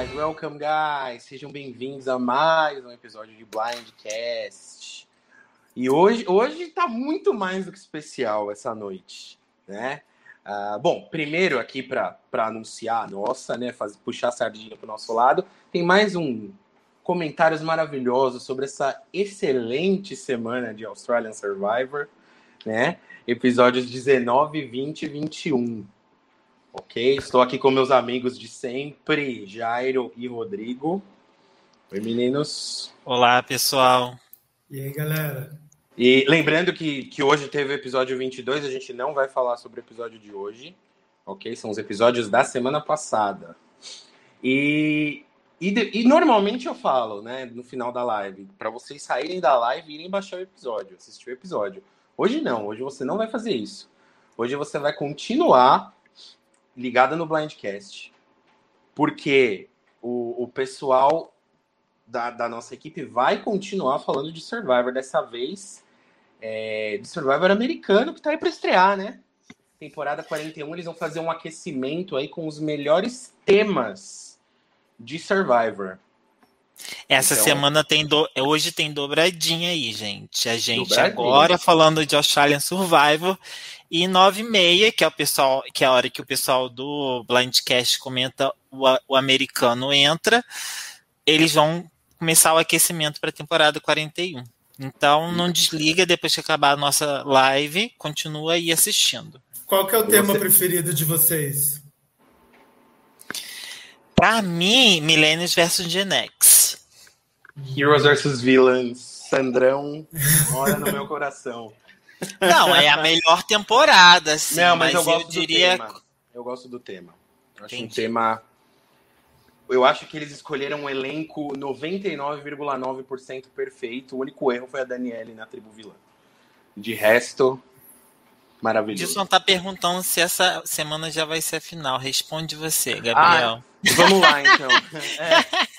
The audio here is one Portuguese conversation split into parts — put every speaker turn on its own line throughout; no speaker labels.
guys, welcome guys, sejam bem-vindos a mais um episódio de Blindcast. E hoje, hoje tá muito mais do que especial essa noite, né? Uh, bom, primeiro aqui para anunciar, nossa, né, fazer, puxar a sardinha para o nosso lado, tem mais um comentários maravilhosos sobre essa excelente semana de Australian Survivor, né? Episódios 19, 20 e 21. Ok? Estou aqui com meus amigos de sempre, Jairo e Rodrigo. Oi, meninos.
Olá, pessoal.
E aí, galera?
E lembrando que, que hoje teve o episódio 22, a gente não vai falar sobre o episódio de hoje, ok? São os episódios da semana passada. E, e, de, e normalmente eu falo, né, no final da live, para vocês saírem da live e irem baixar o episódio, assistir o episódio. Hoje não, hoje você não vai fazer isso. Hoje você vai continuar ligada no Blindcast, porque o, o pessoal da, da, nossa equipe vai continuar falando de Survivor, dessa vez é, de Survivor americano, que tá aí para estrear, né? Temporada 41, eles vão fazer um aquecimento aí com os melhores temas de Survivor.
Essa então, semana tem do... hoje tem dobradinha aí, gente. A gente dobradinha. agora falando de Australian Survivor e nove e meia, que é o pessoal, que é a hora que o pessoal do Blindcast comenta o, o americano entra, eles vão começar o aquecimento para a temporada 41. Então não desliga depois que acabar a nossa live, continua aí assistindo.
Qual que é o tema Você... preferido de vocês?
Para mim, Millennials versus Gen X.
Heroes versus Villains. Sandrão, mora no meu coração.
Não, é a melhor temporada, sim. Não, mas, mas eu, gosto eu diria.
Do tema. Eu gosto do tema. Eu acho Entendi. um tema. Eu acho que eles escolheram um elenco 99,9% perfeito. O único erro foi a Daniele na tribo vilã. De resto, maravilhoso.
Dilson tá perguntando se essa semana já vai ser a final. Responde você, Gabriel.
Ah, vamos lá, então. É.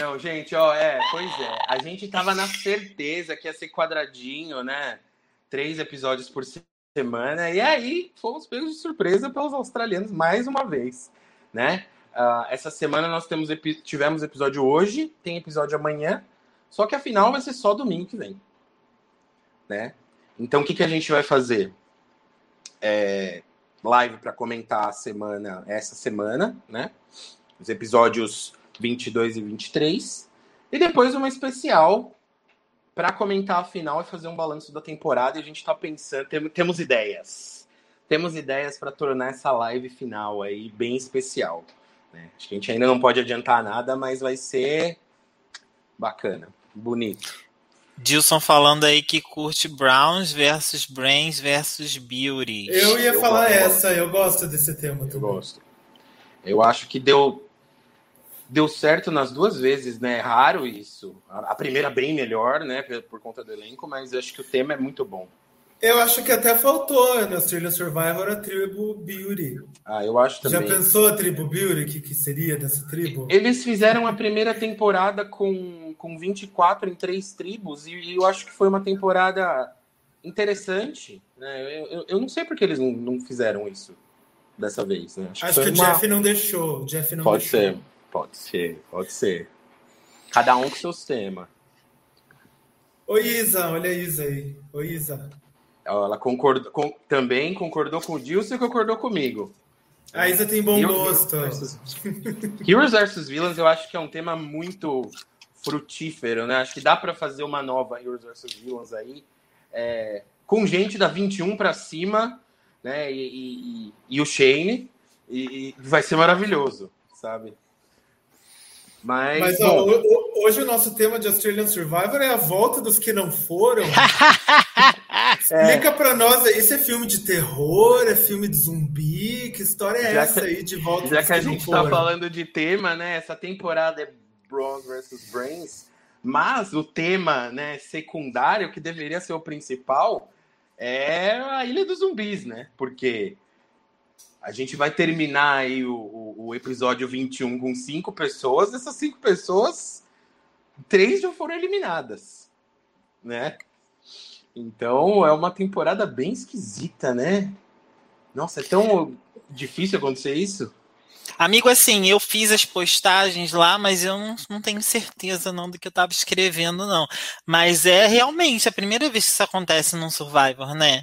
Não, gente, ó, é, pois é. A gente tava na certeza que ia ser quadradinho, né? três episódios por semana, e aí fomos pegos de surpresa pelos australianos mais uma vez, né? Uh, essa semana nós temos tivemos episódio hoje, tem episódio amanhã, só que a final vai ser só domingo que vem, né? Então o que, que a gente vai fazer? É, live para comentar a semana, essa semana, né? Os episódios 22 e 23. E depois uma especial para comentar a final e fazer um balanço da temporada. E a gente está pensando, tem, temos ideias. Temos ideias para tornar essa live final aí bem especial. Né? Acho que a gente ainda não pode adiantar nada, mas vai ser bacana, bonito.
Dilson falando aí que curte Browns versus Brains versus Beauty.
Eu ia eu falar gosto. essa, eu gosto desse tema.
Também. Eu gosto. Eu acho que deu deu certo nas duas vezes, né? É raro isso. A primeira bem melhor, né? Por conta do elenco, mas acho que o tema é muito bom.
Eu acho que até faltou na Australian Survivor a tribo Beauty.
Ah, eu acho também.
Já pensou a tribo Beauty? O que, que seria dessa tribo?
Eles fizeram a primeira temporada com, com 24 em três tribos e eu acho que foi uma temporada interessante. Né? Eu, eu, eu não sei porque eles não, não fizeram isso dessa vez. Né?
Acho, acho que, que o uma... Jeff não deixou. O Jeff não
Pode
deixou.
ser. Pode ser, pode ser. Cada um com seu tema.
Oi, Isa, olha a Isa aí. Oi, Isa.
Ela concordou, com, também concordou com o Dilson e concordou comigo.
A Isa tem bom gosto.
Heroes versus Villains eu acho que é um tema muito frutífero, né? Acho que dá para fazer uma nova Heroes versus Villains aí, é, com gente da 21 para cima, né? E, e, e, o Shane, e, e vai ser maravilhoso, sabe? Mas,
Mas ó, hoje o nosso tema de Australian Survivor é a volta dos que não foram. Explica é. para nós aí se é filme de terror, é filme de zumbi, que história é já essa que, aí de volta
Já que a gente está falando de tema, né? Essa temporada é Bronze versus Brains, mas o tema, né, secundário que deveria ser o principal é a Ilha dos Zumbis, né? Porque a gente vai terminar aí o, o, o, episódio 21 com cinco pessoas. Essas cinco pessoas, três já foram eliminadas, né? Então é uma temporada bem esquisita, né? Nossa, é tão difícil acontecer isso.
Amigo, assim, eu fiz as postagens lá, mas eu não, não tenho certeza não do que eu estava escrevendo, não. Mas é realmente a primeira vez que isso acontece num Survivor, né?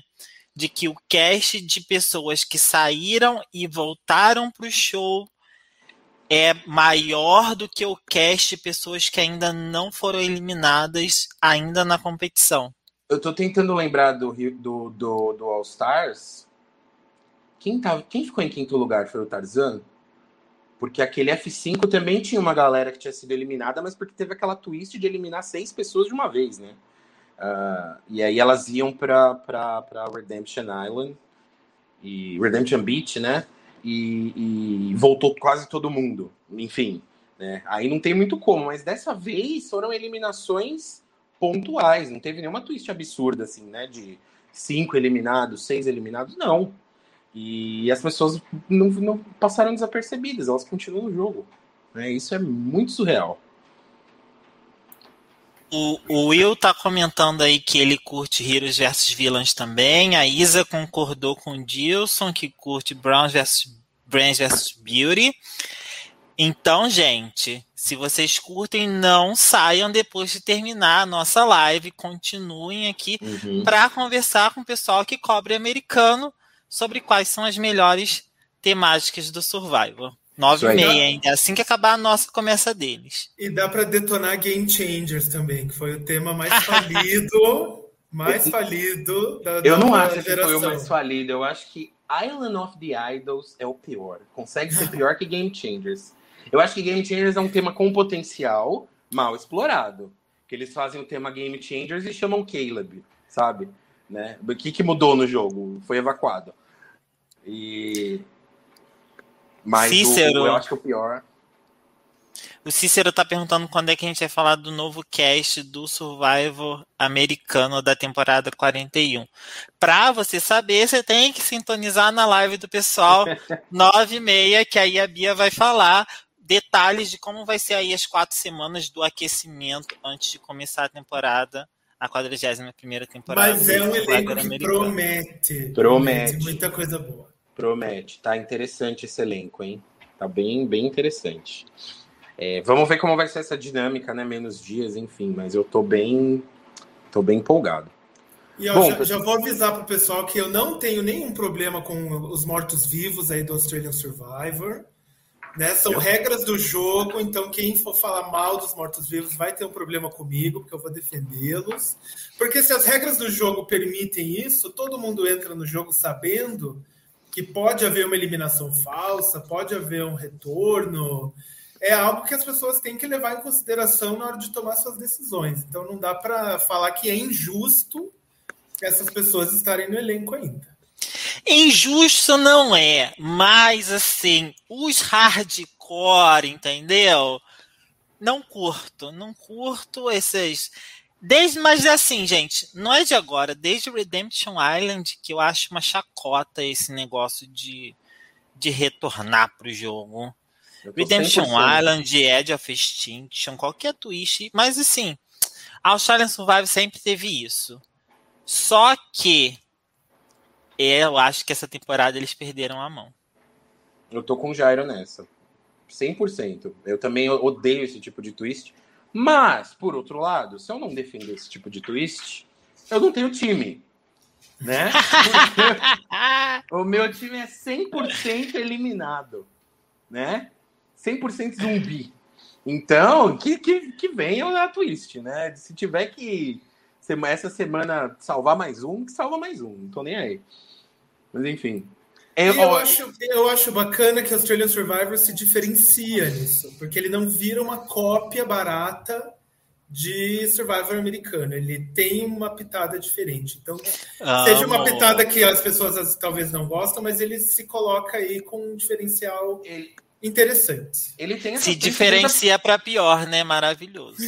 De que o cast de pessoas que saíram e voltaram para o show é maior do que o cast de pessoas que ainda não foram eliminadas ainda na competição.
Eu tô tentando lembrar do, do, do, do All Stars. Quem, tava, quem ficou em quinto lugar foi o Tarzan? Porque aquele F5 também tinha uma galera que tinha sido eliminada, mas porque teve aquela twist de eliminar seis pessoas de uma vez, né? Uh, e aí elas iam para Redemption Island e Redemption Beach, né? E, e, voltou quase todo mundo. Enfim, né? Aí não tem muito como, mas dessa vez foram eliminações pontuais, não teve nenhuma twist absurda, assim, né? De cinco eliminados, seis eliminados, não. E as pessoas não, não passaram desapercebidas, elas continuam no jogo. Né? Isso é muito surreal.
O, o, Will tá comentando aí que ele curte Heroes vs Villains também. A Isa concordou com o Dilson, que curte Browns vs Brands vs Beauty. Então, gente, se vocês curtem, não saiam depois de terminar a nossa live. Continuem aqui uhum. para conversar com o pessoal que cobre americano sobre quais são as melhores temáticas do Survival. 9 e meia ainda. Assim que acabar a nossa, começa deles.
E dá para detonar Game Changers também, que foi o tema mais falido. mais falido
da Eu não acho que foi o mais falido. Eu acho que Island of the Idols é o pior. Consegue ser pior que Game Changers. Eu acho que Game Changers é um tema com potencial mal explorado. Que eles fazem o tema Game Changers e chamam Caleb, sabe? Né? O que, que mudou no jogo? Foi evacuado. E. Mas Cícero. O, eu acho que o pior.
O Cícero tá perguntando quando é que a gente vai falar do novo cast do Survivor americano da temporada 41. Pra você saber, você tem que sintonizar na live do pessoal 9 e meia, que aí a Bia vai falar detalhes de como vai ser aí as quatro semanas do aquecimento antes de começar a temporada a 41 primeira temporada.
Mas é um elenco que promete,
promete.
Muita coisa boa.
Promete. Tá interessante esse elenco, hein? Tá bem, bem interessante. É, vamos ver como vai ser essa dinâmica, né? Menos dias, enfim. Mas eu tô bem, tô bem empolgado.
E ó, Bom, já, já, vou avisar pro pessoal que eu não tenho nenhum problema com os mortos-vivos aí do Australian Survivor. Né? São regras do jogo, então quem for falar mal dos mortos-vivos vai ter um problema comigo, porque eu vou defendê-los. Porque se as regras do jogo permitem isso, todo mundo entra no jogo sabendo que pode haver uma eliminação falsa, pode haver um retorno. É algo que as pessoas têm que levar em consideração na hora de tomar suas decisões. Então não dá para falar que é injusto essas pessoas estarem no elenco ainda.
Injusto não é, mas assim, os hardcore, entendeu? Não curto, não curto esses. Desde, mas assim, gente, não é de agora, desde Redemption Island que eu acho uma chacota esse negócio de, de retornar pro jogo. Redemption Island, Edge of Extinction, qualquer twist, mas assim, a Australian Survive sempre teve isso. Só que eu acho que essa temporada eles perderam a mão.
Eu tô com o Jairo nessa. 100%. Eu também odeio esse tipo de twist. Mas, por outro lado, se eu não defender esse tipo de twist, eu não tenho time. Né? o meu time é 100% eliminado. Né? 100% zumbi. Então, que, que, que venha a twist, né? Se tiver que essa semana salvar mais um, que salva mais um. Não tô nem aí. Mas enfim.
É, eu, ó... acho, eu acho bacana que Australian Survivor se diferencia nisso, porque ele não vira uma cópia barata de Survivor americano. Ele tem uma pitada diferente. Então, ah, seja uma pitada que as pessoas talvez não gostam, mas ele se coloca aí com um diferencial ele, interessante.
Ele tem se diferencia para pior, né? Maravilhoso.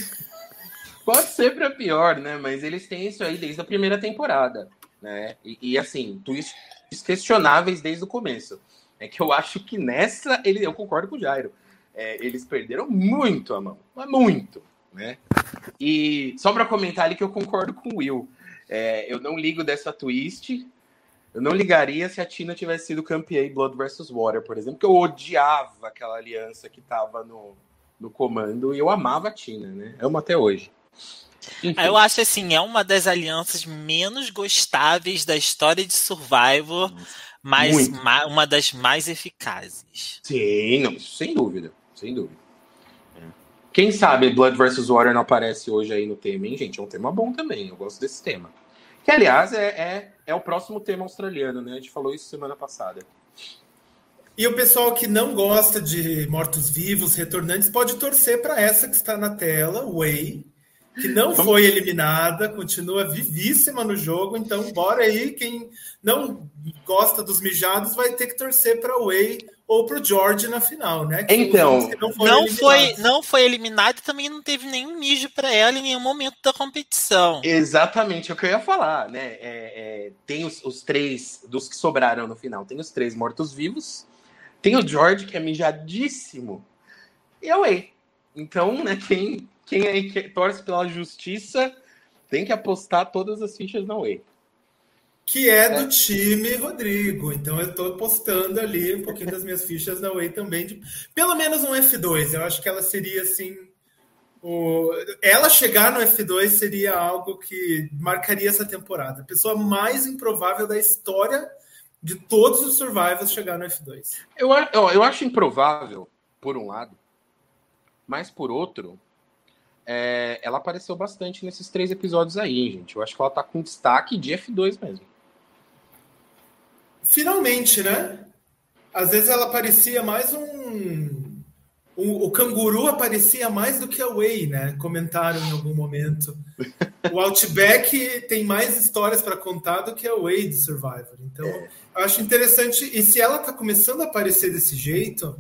Pode ser para pior, né? Mas eles têm isso aí desde a primeira temporada, né? E, e assim, twist questionáveis desde o começo. É que eu acho que nessa, ele, eu concordo com o Jairo. É, eles perderam muito a mão, mas muito, né? E só para comentar ali que eu concordo com o Will. É, eu não ligo dessa twist, Eu não ligaria se a Tina tivesse sido campeã em Blood vs. Water, por exemplo, que eu odiava aquela aliança que tava no, no comando e eu amava a Tina, né? Amo até hoje.
Eu acho assim, é uma das menos gostáveis da história de Survivor, mas ma uma das mais eficazes.
Sim, não, sem dúvida, sem dúvida. Quem sabe Blood vs. Water não aparece hoje aí no tema, hein, gente? É um tema bom também, eu gosto desse tema. Que, aliás, é, é, é o próximo tema australiano, né? A gente falou isso semana passada.
E o pessoal que não gosta de mortos-vivos, retornantes, pode torcer para essa que está na tela, Way, que não foi eliminada, continua vivíssima no jogo. Então, bora aí. Quem não gosta dos mijados vai ter que torcer para o Way ou para o George na final, né?
Que então,
não, não foi não foi eliminado e também não teve nenhum mijo para ela em nenhum momento da competição.
Exatamente é o que eu ia falar, né? É, é, tem os, os, três dos que sobraram no final, tem os três mortos-vivos, tem o George que é mijadíssimo e a Way. Então, né? Quem quem aí que torce pela justiça tem que apostar todas as fichas na Way.
Que é do time Rodrigo. Então eu estou apostando ali um pouquinho das minhas fichas na Way também. De, pelo menos um F2. Eu acho que ela seria assim. O, ela chegar no F2 seria algo que marcaria essa temporada. A pessoa mais improvável da história de todos os survivors chegar no F2.
Eu, eu acho improvável, por um lado, mas por outro, é, ela apareceu bastante nesses três episódios aí, gente. Eu acho que ela tá com destaque de F2 mesmo.
Finalmente, né? Às vezes ela parecia mais um. O, o canguru aparecia mais do que a Way, né? Comentaram em algum momento. O Outback tem mais histórias para contar do que a Way de Survivor. Então, é. eu acho interessante. E se ela tá começando a aparecer desse jeito,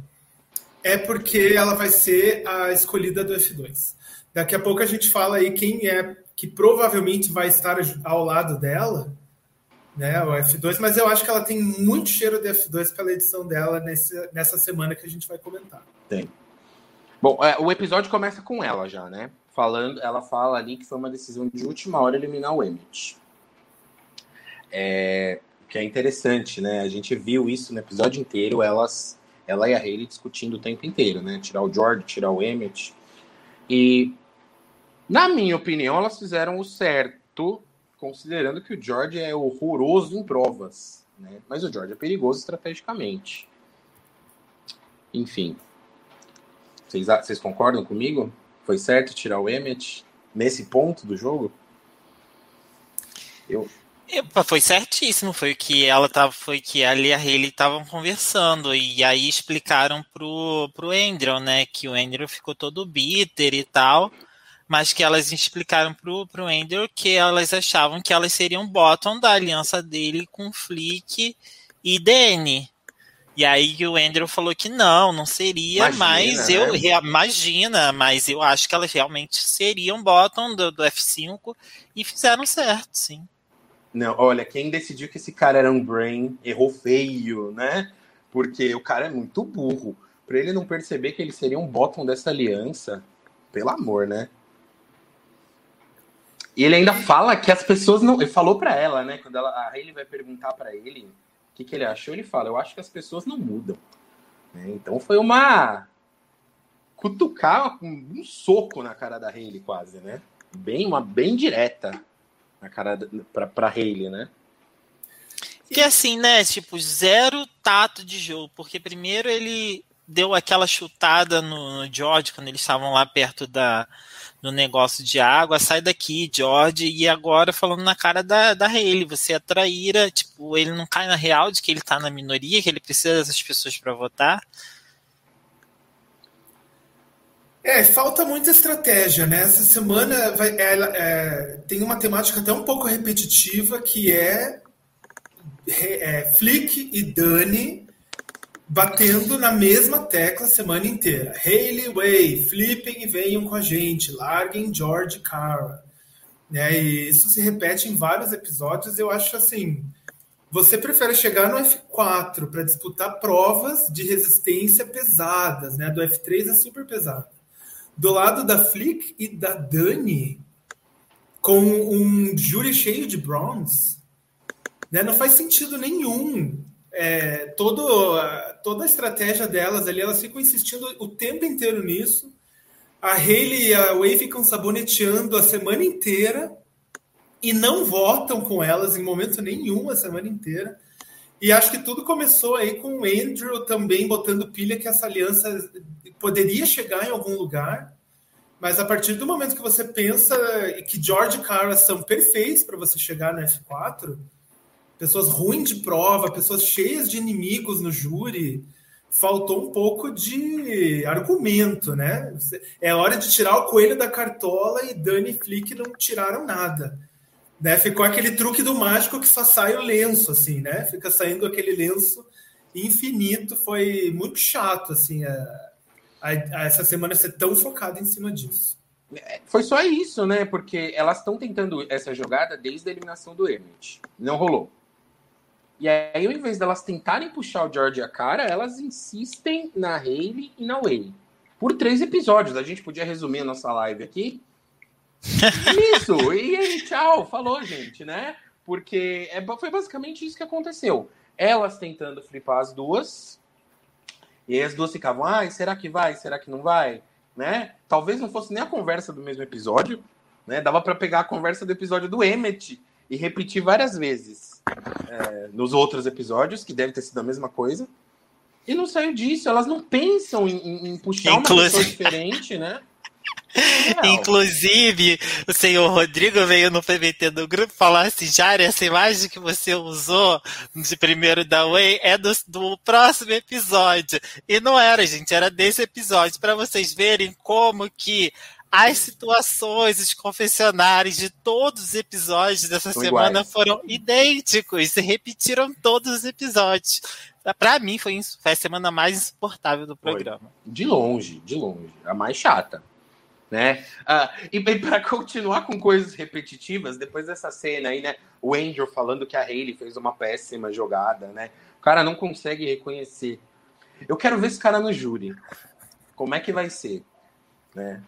é porque ela vai ser a escolhida do F2. Daqui a pouco a gente fala aí quem é que provavelmente vai estar ao lado dela, né? O F2, mas eu acho que ela tem muito cheiro de F2 pela edição dela nesse, nessa semana que a gente vai comentar.
Tem. Bom, é, o episódio começa com ela já, né? Falando, ela fala ali que foi uma decisão de última hora eliminar o Emmett. É, que é interessante, né? A gente viu isso no episódio inteiro, elas, ela e a Hayley discutindo o tempo inteiro, né? Tirar o George, tirar o Emmett. E na minha opinião, elas fizeram o certo, considerando que o George é horroroso em provas. Né? Mas o George é perigoso estrategicamente. Enfim. Vocês, concordam comigo? Foi certo tirar o Emmet nesse ponto do jogo?
Eu. Epa, foi certíssimo, foi o que ela tava, foi que ali a Haley estavam conversando e aí explicaram pro, pro Andrew, né, que o Andrew ficou todo bitter e tal mas que elas explicaram pro, pro Ender que elas achavam que elas seriam bottom da aliança dele com Flick e DN. E aí o Andrew falou que não, não seria, imagina, mas eu né? imagina, mas eu acho que elas realmente seriam bottom do, do F5 e fizeram certo, sim.
Não, olha, quem decidiu que esse cara era um brain errou feio, né? Porque o cara é muito burro. Para ele não perceber que ele seria um bottom dessa aliança, pelo amor, né? E ele ainda fala que as pessoas não. Ele falou para ela, né? Quando ela, a Hayley vai perguntar para ele o que, que ele achou, ele fala: Eu acho que as pessoas não mudam. Né? Então foi uma. cutucar um soco na cara da Hayley, quase, né? Bem, uma bem direta na cara pra, pra Hayley, né?
Que assim, né? Tipo, zero tato de jogo. Porque primeiro ele deu aquela chutada no, no George quando eles estavam lá perto da no negócio de água, sai daqui, George, e agora falando na cara da, da Hayley, você é traíra, tipo, ele não cai na real de que ele tá na minoria, que ele precisa dessas pessoas para votar.
É, falta muita estratégia, né? Essa semana vai, é, tem uma temática até um pouco repetitiva, que é, é Flick e Dani batendo na mesma tecla a semana inteira. Hayley Way, flippem e venham com a gente, larguem George Cara. Né? E isso se repete em vários episódios. Eu acho assim: você prefere chegar no F4 para disputar provas de resistência pesadas, né? Do F3 é super pesado. Do lado da Flick e da Dani, com um júri cheio de bronze, Né? Não faz sentido nenhum. É, todo, toda a estratégia delas ali, elas ficam insistindo o tempo inteiro nisso. A Hayley e a Way ficam saboneteando a semana inteira e não votam com elas em momento nenhum a semana inteira. E acho que tudo começou aí com o Andrew também botando pilha que essa aliança poderia chegar em algum lugar. Mas a partir do momento que você pensa que George e Cara são perfeitos para você chegar na F4, pessoas ruins de prova, pessoas cheias de inimigos no júri, faltou um pouco de argumento, né? É hora de tirar o coelho da cartola e Dani e Flick não tiraram nada. Né? Ficou aquele truque do mágico que só sai o lenço, assim, né? Fica saindo aquele lenço infinito. Foi muito chato, assim, a, a, a essa semana ser tão focada em cima disso.
Foi só isso, né? Porque elas estão tentando essa jogada desde a eliminação do Emmett. Não rolou. E aí, ao invés delas tentarem puxar o George a cara, elas insistem na Hayley e na Way. Por três episódios. A gente podia resumir a nossa live aqui. isso! E aí, tchau! Falou, gente, né? Porque é, foi basicamente isso que aconteceu. Elas tentando flipar as duas. E aí as duas ficavam, ai, será que vai? Será que não vai? Né? Talvez não fosse nem a conversa do mesmo episódio. Né? Dava para pegar a conversa do episódio do Emmett e repetir várias vezes é, nos outros episódios, que deve ter sido a mesma coisa. E não saiu disso, elas não pensam em, em puxar Inclusive... uma pessoa diferente, né?
Inclusive, o senhor Rodrigo veio no PVT do grupo falar assim: Jari, essa imagem que você usou de primeiro da Way é do, do próximo episódio. E não era, gente, era desse episódio, para vocês verem como que as situações, os confessionários de todos os episódios dessa São semana iguais. foram idênticos, se repetiram todos os episódios. Para mim, foi, foi, a semana mais insuportável do programa. Foi.
De longe, de longe. A mais chata. Né? Uh, e bem, para continuar com coisas repetitivas, depois dessa cena aí, né? O Andrew falando que a Hayley fez uma péssima jogada, né? O cara não consegue reconhecer. Eu quero ver esse cara no júri. Como é que vai ser? Né?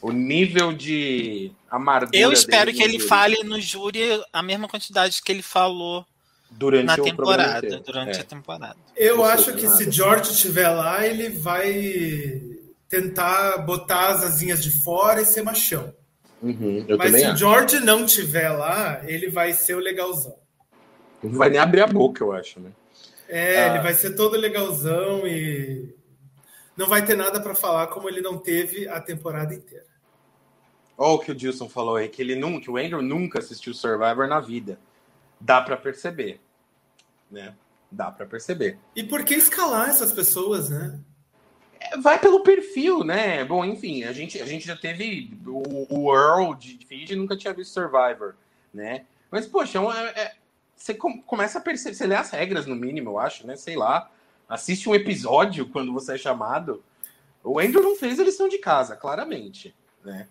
O nível de amargura.
Eu espero que ele júri. fale no júri a mesma quantidade que ele falou durante na temporada, durante é. a temporada.
Eu acho que se George estiver lá, ele vai tentar botar as asinhas de fora e ser machão.
Uhum,
Mas se o George não estiver lá, ele vai ser o legalzão.
Não vai nem abrir a boca, eu acho, né?
É, ah. ele vai ser todo legalzão e não vai ter nada para falar como ele não teve a temporada inteira.
Olha o que o Dilson falou aí, que ele nunca, o Andrew nunca assistiu Survivor na vida. Dá para perceber, né? Dá para perceber.
E por que escalar essas pessoas, né?
É, vai pelo perfil, né? Bom, enfim, a gente, a gente já teve o, o Earl de Fiji nunca tinha visto Survivor, né? Mas, poxa, é, é, você começa a perceber, você lê as regras no mínimo, eu acho, né? Sei lá assiste um episódio quando você é chamado. O Andrew não fez a lição de casa, claramente, né?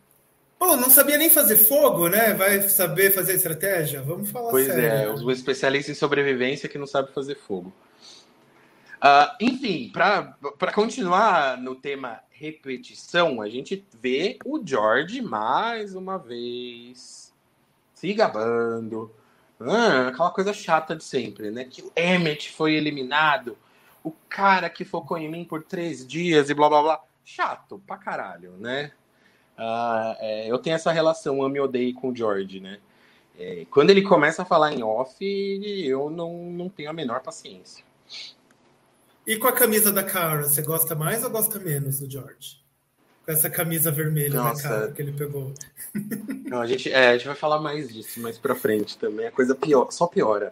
Pô, não sabia nem fazer fogo, né? Vai saber fazer estratégia? Vamos falar
pois
sério.
Pois é, o especialista em sobrevivência que não sabe fazer fogo. Uh, enfim, para continuar no tema repetição, a gente vê o George mais uma vez se gabando. Ah, aquela coisa chata de sempre, né? Que o Emmett foi eliminado o cara que focou em mim por três dias e blá blá blá. Chato pra caralho, né? Uh, é, eu tenho essa relação ame odeio com o George, né? É, quando ele começa a falar em off, eu não, não tenho a menor paciência.
E com a camisa da Cara, você gosta mais ou gosta menos do George? Com essa camisa vermelha Nossa. da cara que ele pegou.
Não, a, gente, é, a gente vai falar mais disso mais pra frente também. A coisa pior, só piora.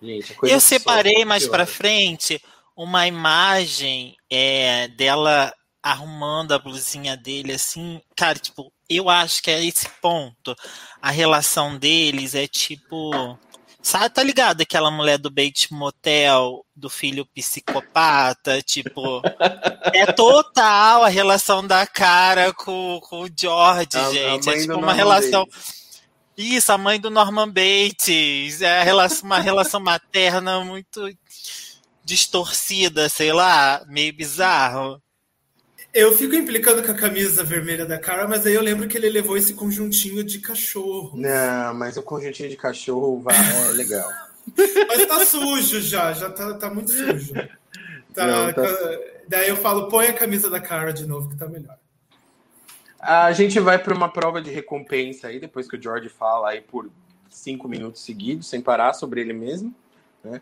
Gente,
eu separei mais para frente uma imagem é, dela arrumando a blusinha dele assim, cara, tipo, eu acho que é esse ponto. A relação deles é tipo. Sabe, tá ligado? Aquela mulher do Bait Motel, do filho psicopata, tipo. é total a relação da cara com, com o George, a, gente. A é tipo uma relação. Bates. Isso, a mãe do Norman Bates. É relação, uma relação materna muito distorcida, sei lá, meio bizarro.
Eu fico implicando com a camisa vermelha da cara, mas aí eu lembro que ele levou esse conjuntinho de cachorro.
Não, mas o conjuntinho de cachorro vai, é legal.
Mas tá sujo já, já tá, tá muito sujo. Tá, Não, tá... Daí eu falo, põe a camisa da cara de novo, que tá melhor.
A gente vai para uma prova de recompensa aí, depois que o George fala aí por cinco minutos seguidos, sem parar, sobre ele mesmo. Né?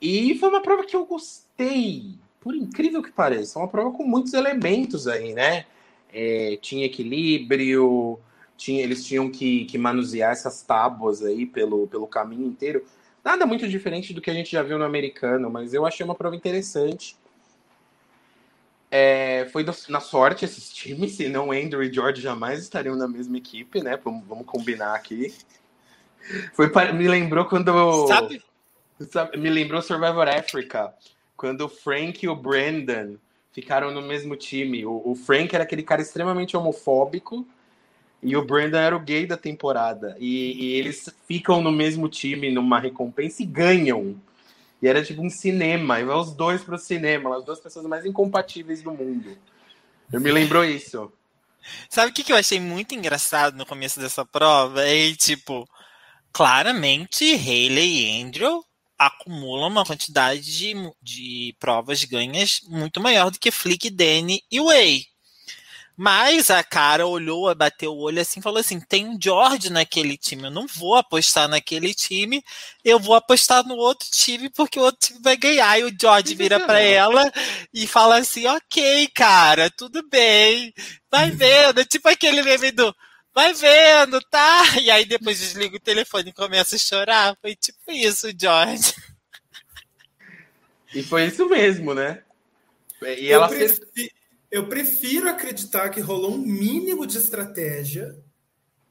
E foi uma prova que eu gostei, por incrível que pareça. Uma prova com muitos elementos aí, né? É, tinha equilíbrio, tinha, eles tinham que, que manusear essas tábuas aí pelo, pelo caminho inteiro. Nada muito diferente do que a gente já viu no americano, mas eu achei uma prova interessante. É, foi do, na sorte esses times, senão Andrew e George jamais estariam na mesma equipe, né? Vamos, vamos combinar aqui. Foi me lembrou quando. Sabe? Me lembrou Survivor Africa, quando o Frank e o Brandon ficaram no mesmo time. O, o Frank era aquele cara extremamente homofóbico e o Brandon era o gay da temporada. E, e eles ficam no mesmo time numa recompensa e ganham. E era tipo um cinema, e vai os dois pro cinema, as duas pessoas mais incompatíveis do mundo. Eu me lembrou isso.
Sabe o que, que eu achei muito engraçado no começo dessa prova? É tipo, claramente Haley e Andrew acumulam uma quantidade de, de provas ganhas muito maior do que Flick, Danny e Way. Mas a cara olhou, bateu o olho assim, falou assim: tem um George naquele time, eu não vou apostar naquele time, eu vou apostar no outro time porque o outro time vai ganhar. E o George vira para ela e fala assim: ok, cara, tudo bem, vai vendo. tipo aquele meme do vai vendo, tá? E aí depois desliga o telefone e começa a chorar. Foi tipo isso, George.
E foi isso mesmo, né?
E eu ela prefiro, eu prefiro acreditar que rolou um mínimo de estratégia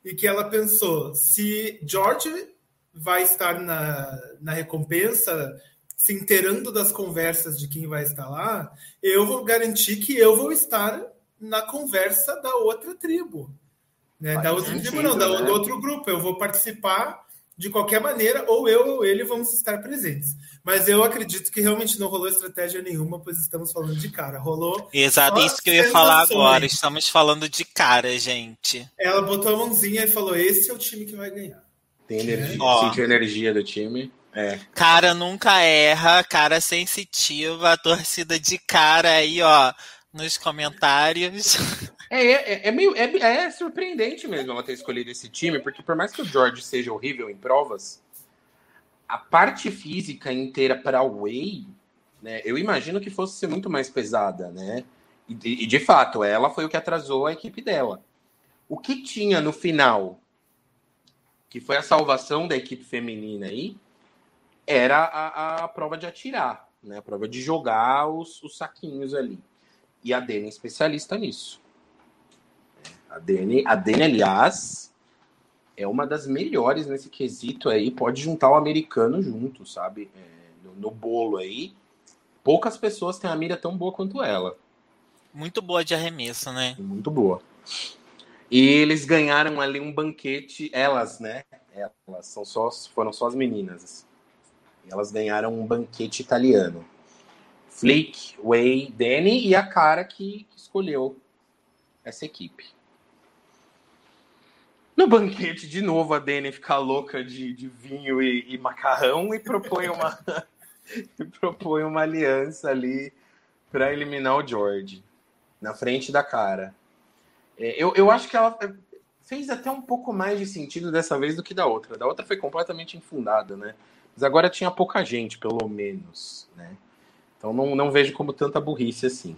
e que ela pensou: se George vai estar na, na recompensa, se inteirando das conversas de quem vai estar lá, eu vou garantir que eu vou estar na conversa da outra tribo. Né? Da outra tribo, não, da, né? do outro grupo. Eu vou participar de qualquer maneira, ou eu ou ele vamos estar presentes. Mas eu acredito que realmente não rolou estratégia nenhuma, pois estamos falando de cara. Rolou.
Exato, isso que eu ia falar agora. Estamos falando de cara, gente.
Ela botou a mãozinha e falou: esse é o time que vai ganhar.
Tem energia, sente a energia do time. É.
Cara nunca erra, cara sensitiva, torcida de cara aí, ó, nos comentários.
É, é, é, meio é, é, surpreendente mesmo ela ter escolhido esse time, porque por mais que o George seja horrível em provas, a parte física inteira para o Way, né, eu imagino que fosse ser muito mais pesada, né? E, e, de fato, ela foi o que atrasou a equipe dela. O que tinha no final, que foi a salvação da equipe feminina aí, era a, a prova de atirar, né? A prova de jogar os, os saquinhos ali. E a Dani é especialista nisso. A Dani, a Dani, aliás, é uma das melhores nesse quesito aí. Pode juntar o americano junto, sabe? É, no, no, bolo aí. Poucas pessoas têm a mira tão boa quanto ela.
Muito boa de arremesso, né?
Muito boa. E eles ganharam ali um banquete, elas, né? Elas são só, foram só as meninas. Elas ganharam um banquete italiano. Flick, Way, Danny e a cara que, que escolheu essa equipe. No banquete, de novo, a Dani fica louca de, de vinho e, e, macarrão e propõe uma, e propõe uma aliança ali para eliminar o George na frente da cara. É, eu, eu acho que ela fez até um pouco mais de sentido dessa vez do que da outra. Da outra foi completamente infundada, né? Mas agora tinha pouca gente, pelo menos, né? Então não, não vejo como tanta burrice assim.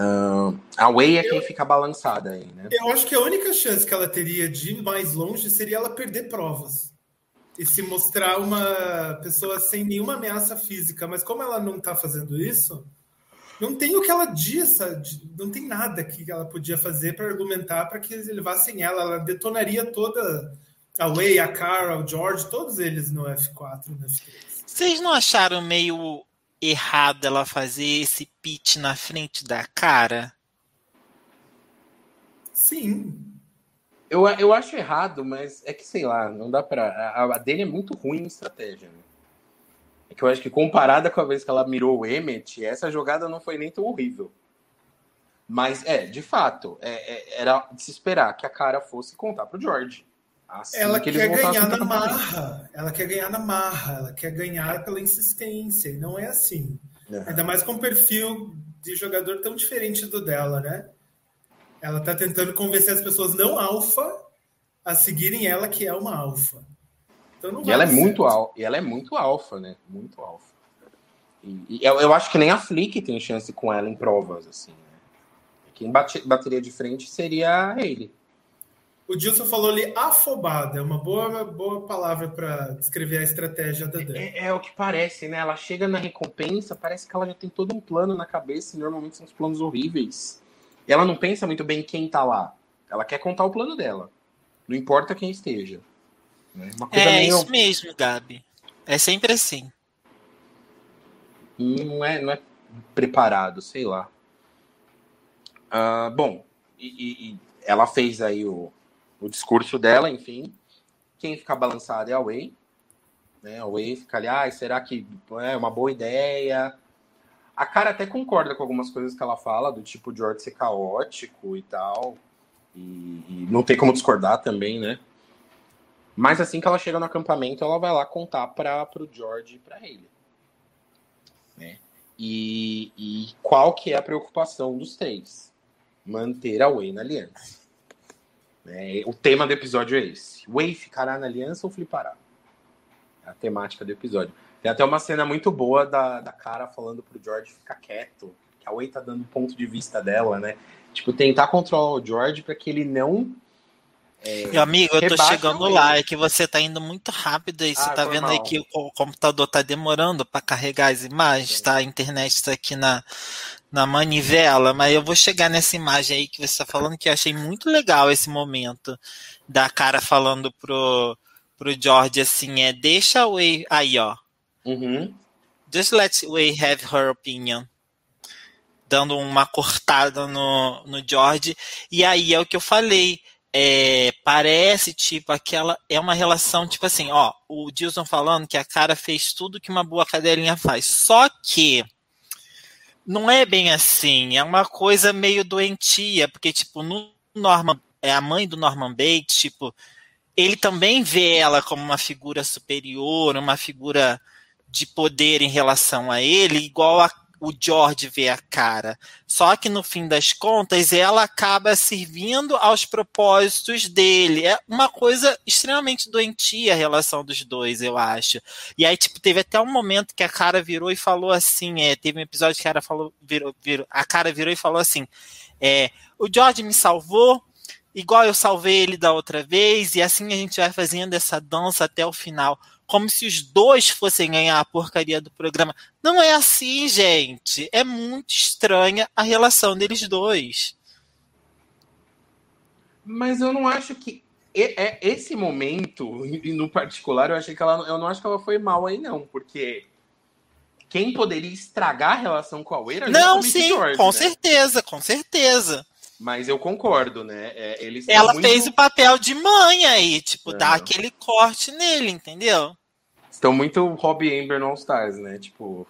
Uh, a Way é quem fica balançada aí, né?
Eu acho que a única chance que ela teria de ir mais longe seria ela perder provas e se mostrar uma pessoa sem nenhuma ameaça física. Mas como ela não está fazendo isso, não tem o que ela disse, não tem nada que ela podia fazer para argumentar para que eles levassem ela. Ela detonaria toda a Way, a Cara, o George, todos eles no F4, no F3.
Vocês não acharam meio errado ela fazer esse pitch na frente da cara?
Sim.
Eu, eu acho errado, mas é que sei lá, não dá pra. A, a dele é muito ruim em estratégia. Né? É que eu acho que comparada com a vez que ela mirou o Emmet, essa jogada não foi nem tão horrível. Mas é, de fato, é, é, era de se esperar que a cara fosse contar pro George.
Assim ela que quer ganhar na marra. Ela quer ganhar na marra. Ela quer ganhar pela insistência. E não é assim. Uhum. Ainda mais com um perfil de jogador tão diferente do dela, né? Ela tá tentando convencer as pessoas não alfa a seguirem ela, que é uma alfa.
Então e ela é muito alfa. E ela é muito alfa, né? Muito alfa. E, e eu, eu, acho que nem a Flick tem chance com ela em provas, assim. Né? Quem bate, bateria de frente seria Hayley.
O Dilson falou ali afobada, é uma boa, boa palavra para descrever a estratégia da Dan.
É, é, o que parece, né? Ela chega na recompensa, parece que ela já tem todo um plano na cabeça, e normalmente são os planos horríveis. E ela não pensa muito bem quem tá lá. Ela quer contar o plano dela. Não importa quem esteja.
Né? é meio... isso mesmo, Gabi. É sempre assim.
Não é, não é preparado, sei lá. Uh, bom, e, e, ela fez aí o, o discurso dela, enfim. Quem fica balançado é a Way. Né? A Way fica ali, ah, será que é uma boa ideia? A cara até concorda com algumas coisas que ela fala, do tipo George ser caótico e tal. E, e não tem como discordar também, né? Mas assim que ela chega no acampamento, ela vai lá contar para o George e para ele. Né? E, e qual que é a preocupação dos três? Manter a Way na aliança. É, o tema do episódio é esse. Way ficará na aliança ou flipará? É a temática do episódio. Tem até uma cena muito boa da, da cara falando pro George ficar quieto. Que a Way tá dando o ponto de vista dela, né? Tipo, tentar controlar o George para que ele não.
É, Meu amigo, eu tô chegando lá, é que você tá indo muito rápido e ah, você tá vendo mal. aí que o computador tá demorando para carregar as imagens, tá? A internet tá aqui na, na manivela, mas eu vou chegar nessa imagem aí que você está falando, que eu achei muito legal esse momento da cara falando pro, pro George assim, é deixa o aí, ó.
Uhum.
Just let Way have her opinion. Dando uma cortada no, no George. E aí é o que eu falei. É, parece tipo aquela é uma relação tipo assim ó o Dilson falando que a cara fez tudo que uma boa cadelinha faz só que não é bem assim, é uma coisa meio doentia, porque, tipo, no Norman, é a mãe do Norman Bates, tipo, ele também vê ela como uma figura superior, uma figura de poder em relação a ele, igual a o George vê a cara. Só que no fim das contas, ela acaba servindo aos propósitos dele. É uma coisa extremamente doentia a relação dos dois, eu acho. E aí, tipo, teve até um momento que a cara virou e falou assim: é, teve um episódio que a cara falou, virou, virou, a cara virou e falou assim: é, o George me salvou, igual eu salvei ele da outra vez, e assim a gente vai fazendo essa dança até o final como se os dois fossem ganhar a porcaria do programa. Não é assim, gente. É muito estranha a relação deles dois.
Mas eu não acho que é esse momento, no particular, eu achei que ela, eu não acho que ela foi mal aí não, porque quem poderia estragar a relação com a Weira?
Não, sim, com né? certeza, com certeza.
Mas eu concordo, né? É, eles
Ela muito... fez o papel de mãe aí, tipo, é. dar aquele corte nele, entendeu?
Estão muito Robbie Amber no All Stars, né? Tipo,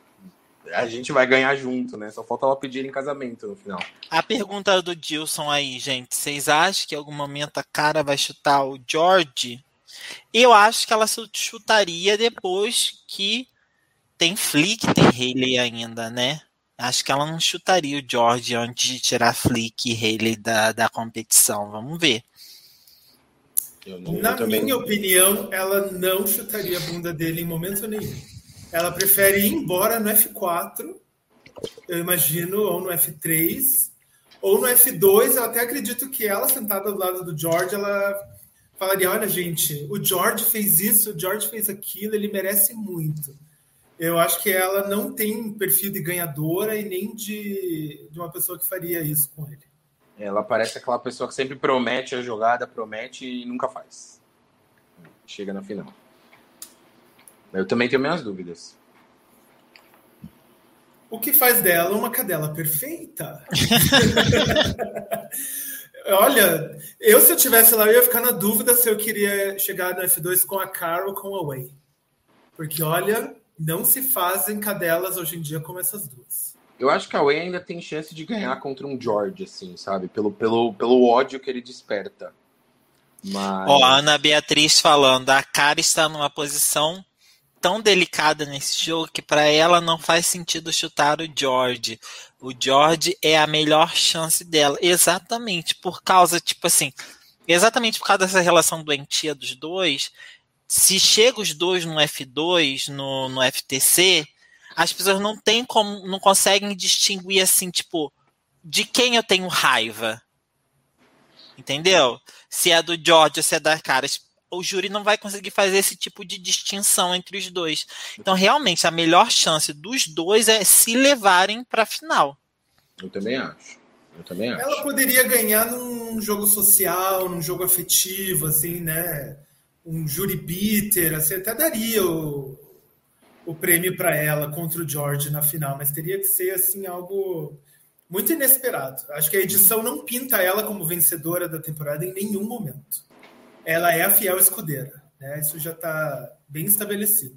a gente vai ganhar junto, né? Só falta ela pedir em casamento no final.
A pergunta do Dilson aí, gente. Vocês acham que em algum momento a cara vai chutar o George? Eu acho que ela chutaria depois que tem Flick tem Haley ainda, né? Acho que ela não chutaria o George antes de tirar Flick e Haley da, da competição. Vamos ver.
Não, Na minha opinião, ela não chutaria a bunda dele em momento nenhum. Ela prefere ir embora no F4, eu imagino, ou no F3, ou no F2. Eu até acredito que ela, sentada do lado do George, ela falaria: Olha, gente, o George fez isso, o George fez aquilo, ele merece muito. Eu acho que ela não tem perfil de ganhadora e nem de, de uma pessoa que faria isso com ele.
Ela parece aquela pessoa que sempre promete a jogada, promete e nunca faz. Chega na final. Eu também tenho minhas dúvidas.
O que faz dela uma cadela perfeita? Olha, eu se eu tivesse lá, eu ia ficar na dúvida se eu queria chegar no F2 com a Carol ou com a Way. Porque, olha, não se fazem cadelas hoje em dia como essas duas.
Eu acho que a Way ainda tem chance de ganhar contra um George, assim, sabe? Pelo, pelo, pelo ódio que ele desperta.
Mas... Ó, a Ana Beatriz falando, a cara está numa posição tão delicada nesse jogo que para ela não faz sentido chutar o George. O George é a melhor chance dela. Exatamente, por causa, tipo assim, exatamente por causa dessa relação doentia dos dois, se chega os dois no F2, no, no FTC, as pessoas não têm como, não conseguem distinguir assim, tipo, de quem eu tenho raiva. Entendeu? Se é do George ou se é da cara. O júri não vai conseguir fazer esse tipo de distinção entre os dois. Então, realmente, a melhor chance dos dois é se levarem para a final.
Eu também acho. Eu também acho.
Ela poderia ganhar num jogo social, num jogo afetivo, assim, né? Um júri bitter, assim, até daria o, o prêmio para ela contra o George na final, mas teria que ser assim algo muito inesperado. Acho que a edição não pinta ela como vencedora da temporada em nenhum momento. Ela é a fiel escudeira, né? Isso já está bem estabelecido.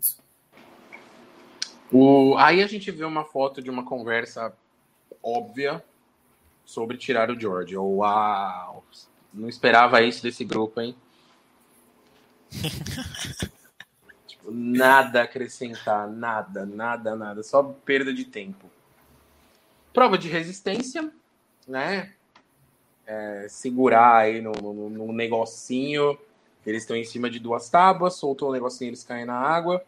O... Aí a gente vê uma foto de uma conversa óbvia sobre tirar o George. Uau! Não esperava isso desse grupo, hein? nada a acrescentar, nada, nada, nada. Só perda de tempo. Prova de resistência, né? É, segurar aí no, no, no, negocinho. Eles estão em cima de duas tábuas, soltou o negocinho, eles caem na água.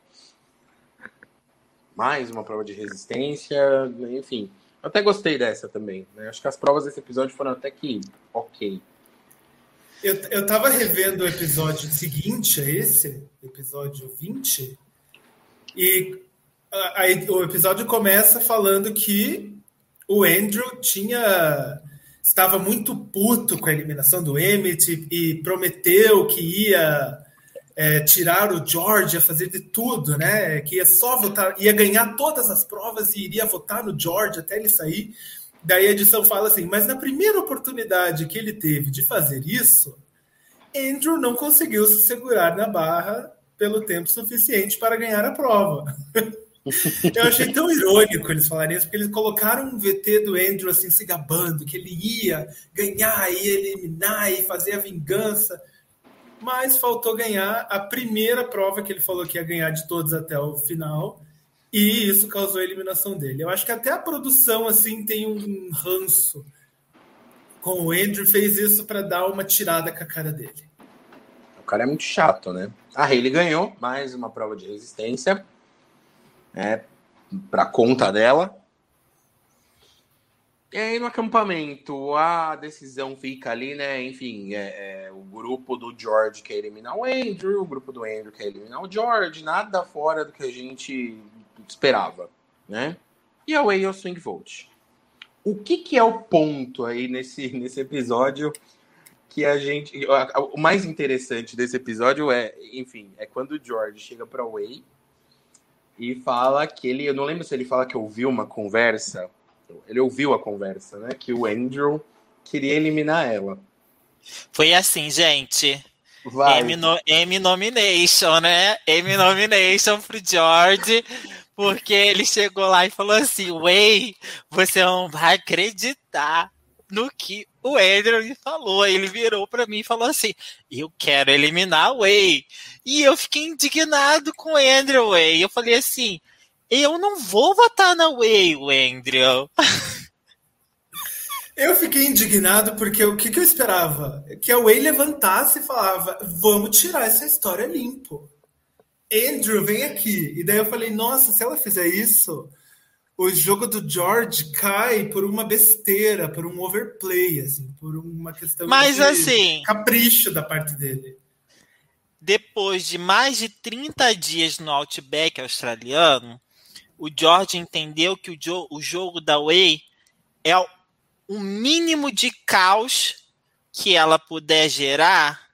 Mais uma prova de resistência, enfim. Até gostei dessa também. Né? Acho que as provas desse episódio foram até que ok.
Eu, eu tava revendo o episódio seguinte a esse, episódio 20, e o episódio começa falando que o Andrew tinha estava muito puto com a eliminação do Emmett e prometeu que ia é, tirar o George, a fazer de tudo, né? Que ia só votar, ia ganhar todas as provas e iria votar no George até ele sair. Daí a edição fala assim: mas na primeira oportunidade que ele teve de fazer isso, Andrew não conseguiu se segurar na barra pelo tempo suficiente para ganhar a prova. Eu achei tão irônico eles falarem isso, porque eles colocaram um VT do Andrew assim se gabando, que ele ia ganhar, ia eliminar e fazer a vingança. Mas faltou ganhar a primeira prova que ele falou que ia ganhar de todos até o final. E isso causou a eliminação dele. Eu acho que até a produção assim tem um ranço com o Andrew, fez isso para dar uma tirada com a cara dele.
O cara é muito chato, né? A Hayley ganhou mais uma prova de resistência né, para conta dela. E aí no acampamento a decisão fica ali, né? Enfim, é, é, o grupo do George quer eliminar o Andrew, o grupo do Andrew quer eliminar o George, nada fora do que a gente esperava, né? E a Way Swing Vote. O que, que é o ponto aí nesse, nesse episódio que a gente. O mais interessante desse episódio é, enfim, é quando o George chega para Way e fala que ele, eu não lembro se ele fala que ouviu uma conversa, ele ouviu a conversa, né? Que o Andrew queria eliminar ela.
Foi assim, gente. Vai. M, no, M nomination, né? M nomination pro George, porque ele chegou lá e falou assim: Way, você não vai acreditar no que o Andrew me falou. Ele virou para mim e falou assim: Eu quero eliminar o Way. E eu fiquei indignado com o Andrew Way. Eu falei assim: Eu não vou votar na Way, Andrew.
Eu fiquei indignado porque o que, que eu esperava? Que a Way levantasse e falava: Vamos tirar essa história limpo. Andrew, vem aqui. E daí eu falei: Nossa, se ela fizer isso o jogo do George cai por uma besteira, por um overplay, assim, por uma questão
Mas, de assim,
capricho da parte dele.
Depois de mais de 30 dias no Outback australiano, o George entendeu que o, jo o jogo da Way é o mínimo de caos que ela puder gerar,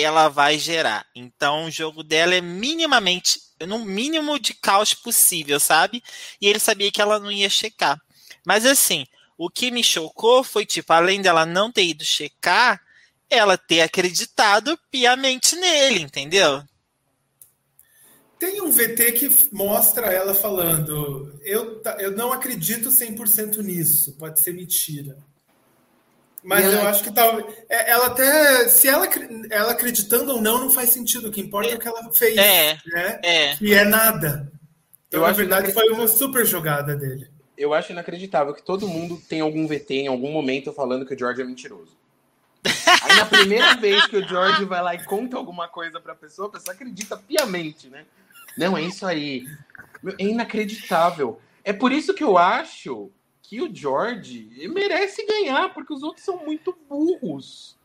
ela vai gerar. Então, o jogo dela é minimamente no mínimo de caos possível, sabe? E ele sabia que ela não ia checar. Mas assim, o que me chocou foi, tipo, além dela não ter ido checar, ela ter acreditado piamente nele, entendeu?
Tem um VT que mostra ela falando: eu, eu não acredito 100% nisso, pode ser mentira. Mas eu acho que tal, é, ela até, se ela, ela acreditando ou não, não faz sentido. O que importa é, o que ela fez,
é,
né?
É.
E é nada. Então, eu na verdade, foi uma super jogada dele.
Eu acho inacreditável que todo mundo tem algum VT em algum momento falando que o George é mentiroso. Aí na primeira vez que o George vai lá e conta alguma coisa pra pessoa, a pessoa acredita piamente, né? Não, é isso aí. É inacreditável. É por isso que eu acho que o George merece ganhar, porque os outros são muito burros.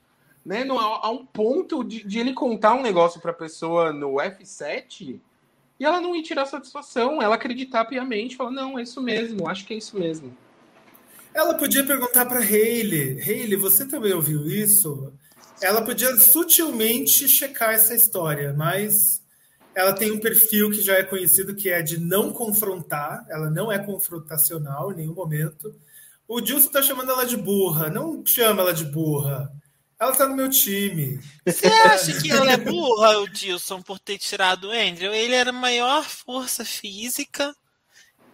Né? No, há um ponto de, de ele contar um negócio pra pessoa no F7 e ela não ir tirar satisfação, ela acreditar piamente, falar, não, é isso mesmo, acho que é isso mesmo.
Ela podia perguntar para Hayley, Hayley, você também ouviu isso? Ela podia sutilmente checar essa história, mas ela tem um perfil que já é conhecido que é de não confrontar, ela não é confrontacional em nenhum momento. O Dilson está chamando ela de burra, não chama ela de burra. Ela tá no meu time.
Você acha que ela é burra, o Dilson, por ter tirado o Andrew? Ele era a maior força física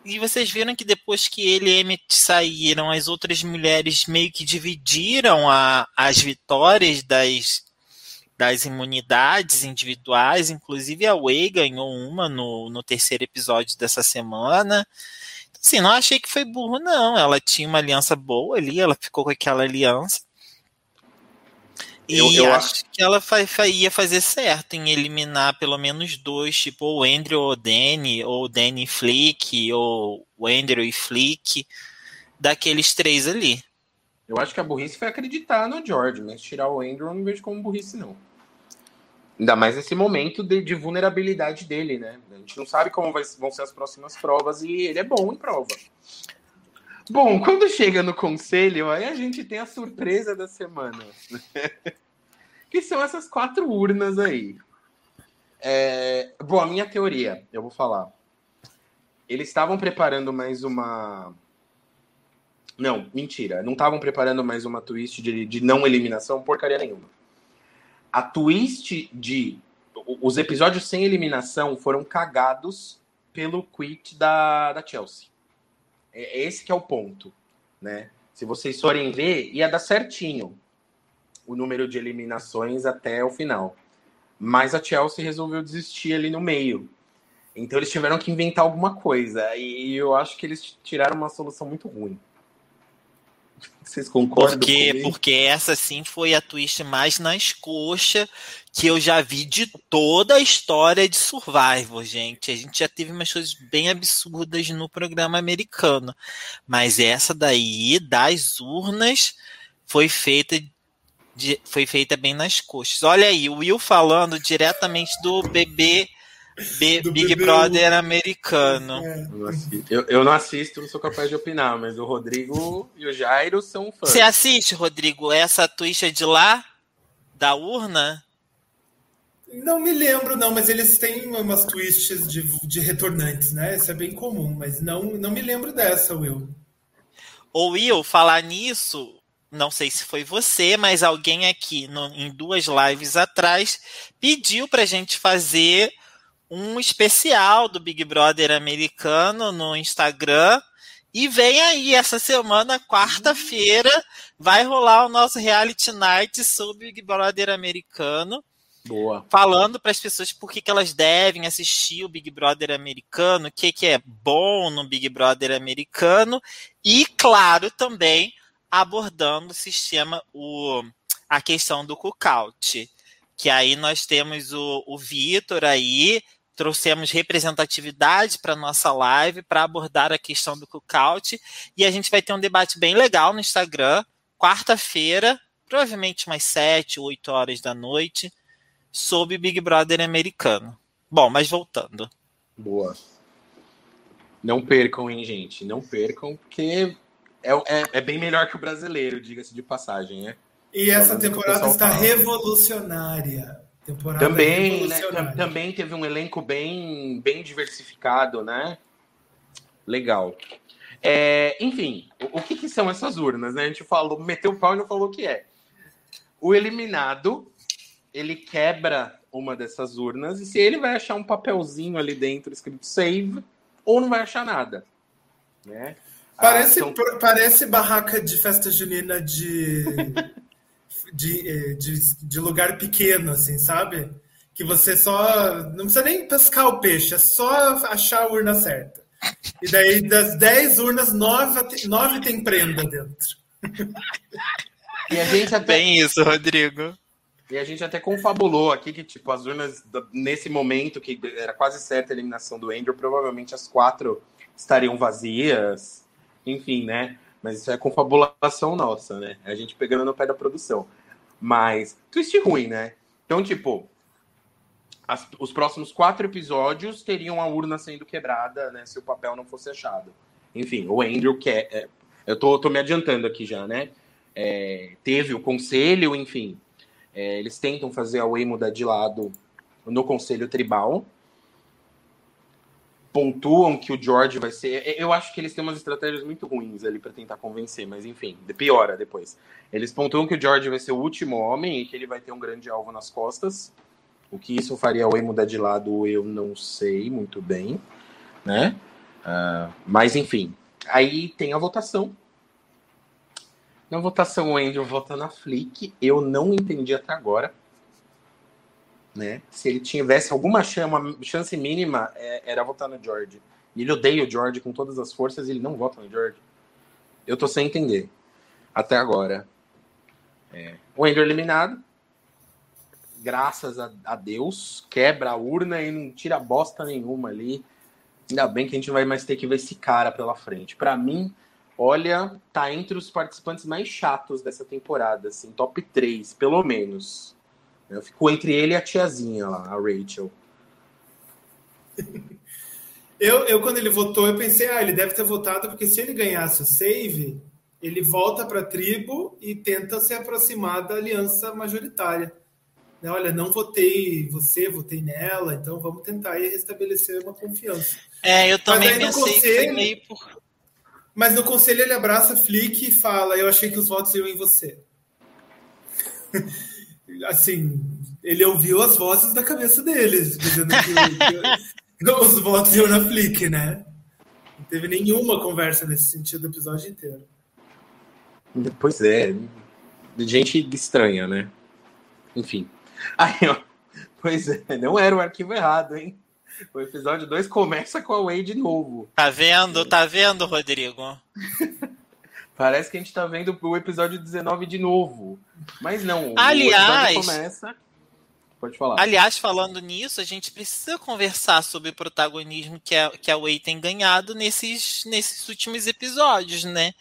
e vocês viram que depois que ele e Emmett saíram, as outras mulheres meio que dividiram a, as vitórias das, das imunidades individuais. Inclusive a Way ganhou uma no, no terceiro episódio dessa semana. Assim, não achei que foi burro, não. Ela tinha uma aliança boa ali, ela ficou com aquela aliança. E eu, eu acho, acho que ela ia fazer certo em eliminar pelo menos dois, tipo o Andrew ou o Danny, ou o Danny e Flick, ou o Andrew e Flick, daqueles três ali.
Eu acho que a burrice foi acreditar no George, mas tirar o Andrew eu não vejo como burrice, não. Ainda mais nesse momento de, de vulnerabilidade dele, né? A gente não sabe como vai, vão ser as próximas provas e ele é bom em prova. Bom, quando chega no conselho, aí a gente tem a surpresa da semana. que são essas quatro urnas aí. É... Bom, a minha teoria, eu vou falar. Eles estavam preparando mais uma. Não, mentira. Não estavam preparando mais uma twist de, de não eliminação, porcaria nenhuma. A twist de. Os episódios sem eliminação foram cagados pelo quit da, da Chelsea. É, é esse que é o ponto, né? Se vocês forem ver, ia dar certinho o número de eliminações até o final. Mas a Chelsea resolveu desistir ali no meio. Então eles tiveram que inventar alguma coisa. E eu acho que eles tiraram uma solução muito ruim. Vocês concordam?
Porque, porque essa sim foi a twist mais nas coxas que eu já vi de toda a história de Survivor, gente. A gente já teve umas coisas bem absurdas no programa americano. Mas essa daí, das urnas, foi feita. De, foi feita bem nas coxas. Olha aí, o Will falando diretamente do bebê Big Brother americano.
É. Eu, eu, não assisto, não sou capaz de opinar, mas o Rodrigo e o Jairo são fãs.
Você assiste, Rodrigo, essa twist é de lá? Da urna?
Não me lembro, não, mas eles têm umas twists de, de retornantes, né? Isso é bem comum, mas não, não me lembro dessa, Will.
Ou Will, falar nisso, não sei se foi você, mas alguém aqui no, em duas lives atrás pediu para a gente fazer um especial do Big Brother americano no Instagram. E vem aí, essa semana, quarta-feira, vai rolar o nosso reality night sobre Big Brother americano.
Boa.
Falando para as pessoas por que, que elas devem assistir o Big Brother americano, o que, que é bom no Big Brother americano. E, claro, também abordando o sistema, o, a questão do cookout. Que aí nós temos o, o Vitor aí trouxemos representatividade para nossa live para abordar a questão do cookout e a gente vai ter um debate bem legal no Instagram, quarta-feira, provavelmente umas 7, 8 horas da noite, sobre Big Brother americano. Bom, mas voltando.
Boa. Não percam, hein, gente? Não percam, porque é, é, é bem melhor que o brasileiro, diga-se de passagem, né?
E essa temporada está fala. revolucionária.
Temporada também, né, também teve um elenco bem, bem diversificado, né? Legal. É, enfim, o, o que, que, são essas urnas? Né? A gente falou, meteu o pau e não falou o que é. O eliminado, ele quebra uma dessas urnas e se ele vai achar um papelzinho ali dentro escrito save ou não vai achar nada, né?
Parece, ah, então... parece barraca de festa junina de, de, eh, de, de, lugar pequeno, assim, sabe? Que você só. Não precisa nem pescar o peixe, é só achar a urna certa. E daí, das 10 urnas, 9, 9 tem prenda dentro.
E a gente até... Bem isso, Rodrigo.
E a gente até confabulou aqui que, tipo, as urnas, nesse momento, que era quase certa a eliminação do Andrew, provavelmente as quatro estariam vazias, enfim, né? Mas isso é confabulação nossa, né? A gente pegando no pé da produção. Mas, twist ruim, né? Então, tipo, as, os próximos quatro episódios teriam a urna sendo quebrada, né? Se o papel não fosse achado. Enfim, o Andrew quer. É, eu tô, tô me adiantando aqui já, né? É, teve o conselho, enfim. É, eles tentam fazer a Way mudar de lado no conselho tribal. Pontuam que o George vai ser. Eu acho que eles têm umas estratégias muito ruins ali para tentar convencer, mas enfim, piora depois. Eles pontuam que o George vai ser o último homem e que ele vai ter um grande alvo nas costas. O que isso faria a Way mudar de lado, eu não sei muito bem, né? Uh, mas enfim, aí tem a votação na votação, o Andrew vota na Flick. Eu não entendi até agora. Né? Se ele tivesse alguma chance, uma chance mínima, é, era votar no George. Ele odeia o George com todas as forças e ele não vota no George. Eu tô sem entender. Até agora. É. O Andrew eliminado. Graças a, a, Deus. Quebra a urna e não tira bosta nenhuma ali. Ainda bem que a gente vai mais ter que ver esse cara pela frente. Para mim, olha, tá entre os participantes mais chatos dessa temporada, assim, top 3, pelo menos. Eu fico entre ele e a tiazinha lá, a Rachel.
Eu, eu, quando ele votou, eu pensei, ah, ele deve ter votado porque se ele ganhasse o save, ele volta para a tribo e tenta se aproximar da aliança majoritária. Né, olha, não votei você, votei nela, então vamos tentar restabelecer uma confiança.
É, eu também pensei conselho, que foi meio por
mas no conselho ele abraça Flick e fala: Eu achei que os votos iam em você. assim, ele ouviu as vozes da cabeça deles, dizendo que, que os votos iam na Flick, né? Não teve nenhuma conversa nesse sentido o episódio inteiro.
Pois é, gente estranha, né? Enfim. Aí, ó, pois é, não era o arquivo errado, hein? O episódio 2 começa com a Way de novo.
Tá vendo? Tá vendo, Rodrigo?
Parece que a gente tá vendo o episódio 19 de novo. Mas não.
Aliás,
começa. Pode falar.
Aliás, falando nisso, a gente precisa conversar sobre o protagonismo que a, que a Way tem ganhado nesses, nesses últimos episódios, né?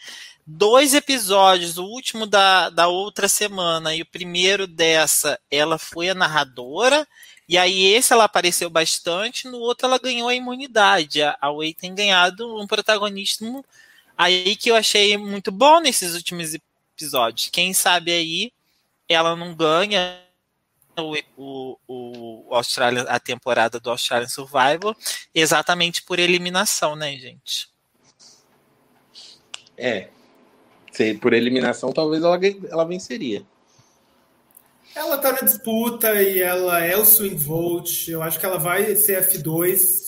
Dois episódios, o último da, da outra semana e o primeiro dessa, ela foi a narradora e aí esse ela apareceu bastante, no outro ela ganhou a imunidade. A Wei tem ganhado um protagonismo aí que eu achei muito bom nesses últimos episódios. Quem sabe aí ela não ganha o, o, o Australia, a temporada do Australian Survival exatamente por eliminação, né, gente?
É. Se por eliminação, talvez ela, ela venceria.
Ela está na disputa e ela é o swing vote. Eu acho que ela vai ser F2.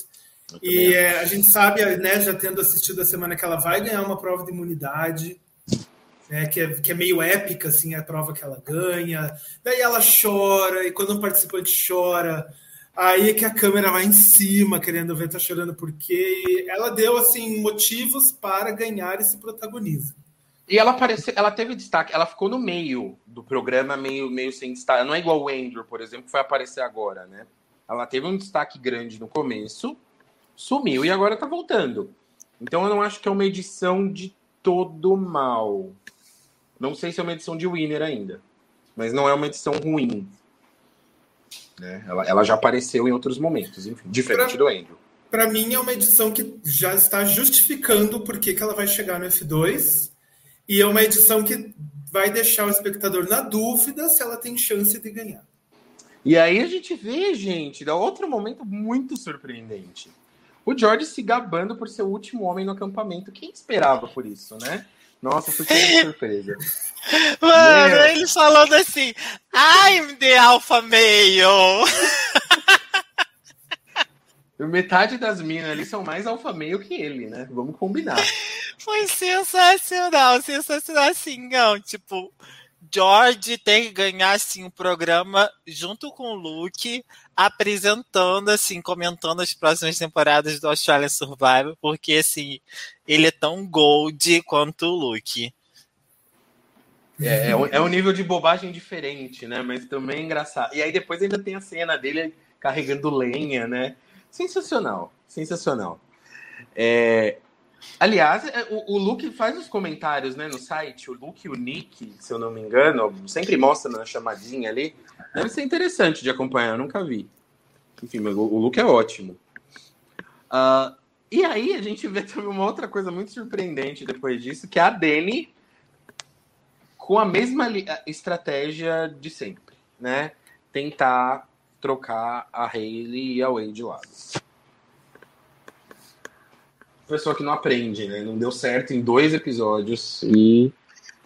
E é, a gente sabe, né, já tendo assistido a semana, que ela vai ganhar uma prova de imunidade, né, que, é, que é meio épica, assim, a prova que ela ganha. Daí ela chora, e quando um participante chora, aí é que a câmera vai em cima, querendo ver, tá chorando por quê. E ela deu, assim, motivos para ganhar esse protagonismo.
E ela apareceu, ela teve destaque, ela ficou no meio do programa, meio, meio sem destaque. Não é igual o Andrew, por exemplo, que foi aparecer agora, né? Ela teve um destaque grande no começo, sumiu e agora tá voltando. Então eu não acho que é uma edição de todo mal. Não sei se é uma edição de winner ainda, mas não é uma edição ruim. Né? Ela, ela já apareceu em outros momentos, enfim, diferente pra, do Andrew.
Para mim é uma edição que já está justificando por que, que ela vai chegar no F2 e é uma edição que vai deixar o espectador na dúvida se ela tem chance de ganhar.
E aí a gente vê, gente, dá outro momento muito surpreendente. O George se gabando por ser o último homem no acampamento. Quem esperava por isso, né? Nossa, foi uma surpresa.
Mano, Meu. eles falando assim, I'm the alpha male.
Metade das minas ali são mais alfa meio que ele, né? Vamos combinar.
Foi sensacional, sensacional assim, não, tipo, George tem que ganhar assim um programa junto com o Luke, apresentando assim, comentando as próximas temporadas do Australian Survival, porque assim, ele é tão gold quanto o Luke.
É, é, um, é um nível de bobagem diferente, né? Mas também é engraçado. E aí depois ainda tem a cena dele carregando lenha, né? Sensacional, sensacional. É, aliás, é, o, o Luke faz os comentários né, no site, o Luke e o Nick, se eu não me engano, sempre mostra na chamadinha ali. Deve ser interessante de acompanhar, eu nunca vi. Enfim, o, o Luke é ótimo. Uh, e aí a gente vê também uma outra coisa muito surpreendente depois disso, que é a Dani com a mesma estratégia de sempre, né? Tentar trocar a Hayley e a Wade de lado. Pessoa que não aprende, né? Não deu certo em dois episódios e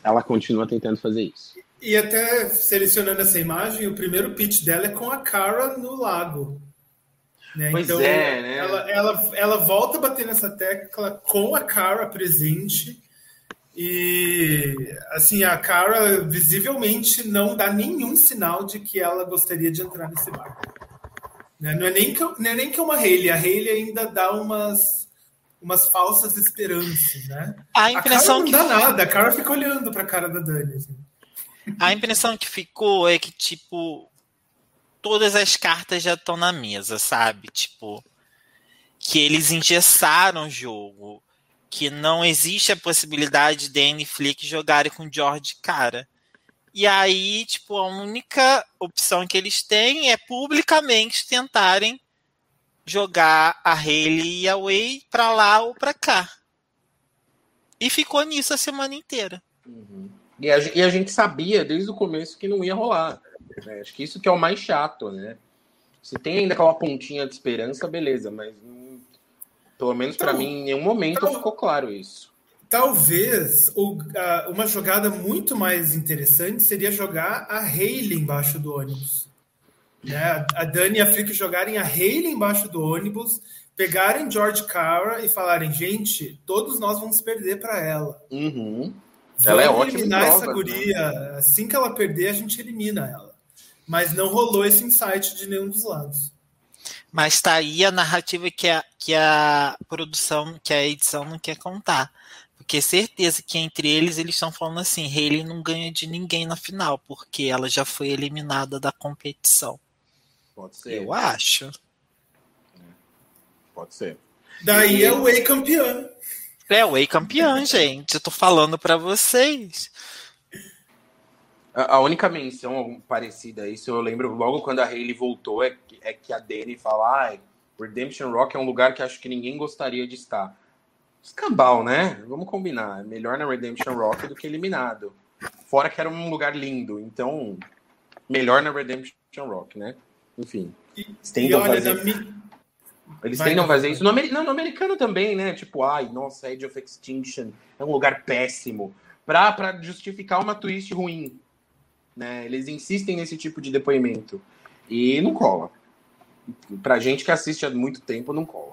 ela continua tentando fazer isso.
E até selecionando essa imagem, o primeiro pitch dela é com a Cara no lago. Né?
Pois então, é, né?
Ela, ela, ela volta a bater nessa tecla com a Cara presente. E assim, a Cara visivelmente não dá nenhum sinal de que ela gostaria de entrar nesse barco. Né? Não, é nem que, não é nem que é uma Hayley, a Hayley ainda dá umas, umas falsas esperanças, né?
A impressão a
não
que...
dá nada, a Cara fica olhando para a cara da Dani. Assim.
A impressão que ficou é que, tipo, todas as cartas já estão na mesa, sabe? Tipo, que eles engessaram o jogo que não existe a possibilidade de Anne Flick jogarem com George cara. E aí, tipo, a única opção que eles têm é publicamente tentarem jogar a Haley e a Way para lá ou para cá. E ficou nisso a semana inteira.
Uhum. E, a, e, a, gente sabia desde o começo que não ia rolar. Né? Acho que isso que é o mais chato, né? Se tem ainda aquela pontinha de esperança, beleza, mas pelo menos para então, mim, em nenhum momento então, ficou claro isso.
Talvez o, a, uma jogada muito mais interessante seria jogar a Hayley embaixo do ônibus. Né? A Dani e a Frick jogarem a Hayley embaixo do ônibus, pegarem George Cara e falarem: gente, todos nós vamos perder para ela.
Uhum. Ela é ótima.
eliminar essa guria. Né? Assim que ela perder, a gente elimina ela. Mas não rolou esse insight de nenhum dos lados.
Mas tá aí a narrativa que a, que a produção, que a edição não quer contar. Porque certeza que entre eles eles estão falando assim, Hayley não ganha de ninguém na final, porque ela já foi eliminada da competição.
Pode ser.
Eu acho.
Pode ser.
Daí e... é o Way campeão.
É o Way campeão, gente. Eu tô falando para vocês.
A única menção parecida a isso, eu lembro logo quando a Hayley voltou, é que, é que a Dani fala: ah, Redemption Rock é um lugar que acho que ninguém gostaria de estar. Escambau, né? Vamos combinar. É melhor na Redemption Rock do que eliminado. Fora que era um lugar lindo. Então, melhor na Redemption Rock, né? Enfim. Eles tentam fazer. Mi... Eles vai, tentam fazer isso. No, não, no americano também, né? Tipo, ai, nossa, Edge of Extinction é um lugar péssimo. Pra, pra justificar uma twist ruim. Né? Eles insistem nesse tipo de depoimento. E não cola. Pra gente que assiste há muito tempo, não cola.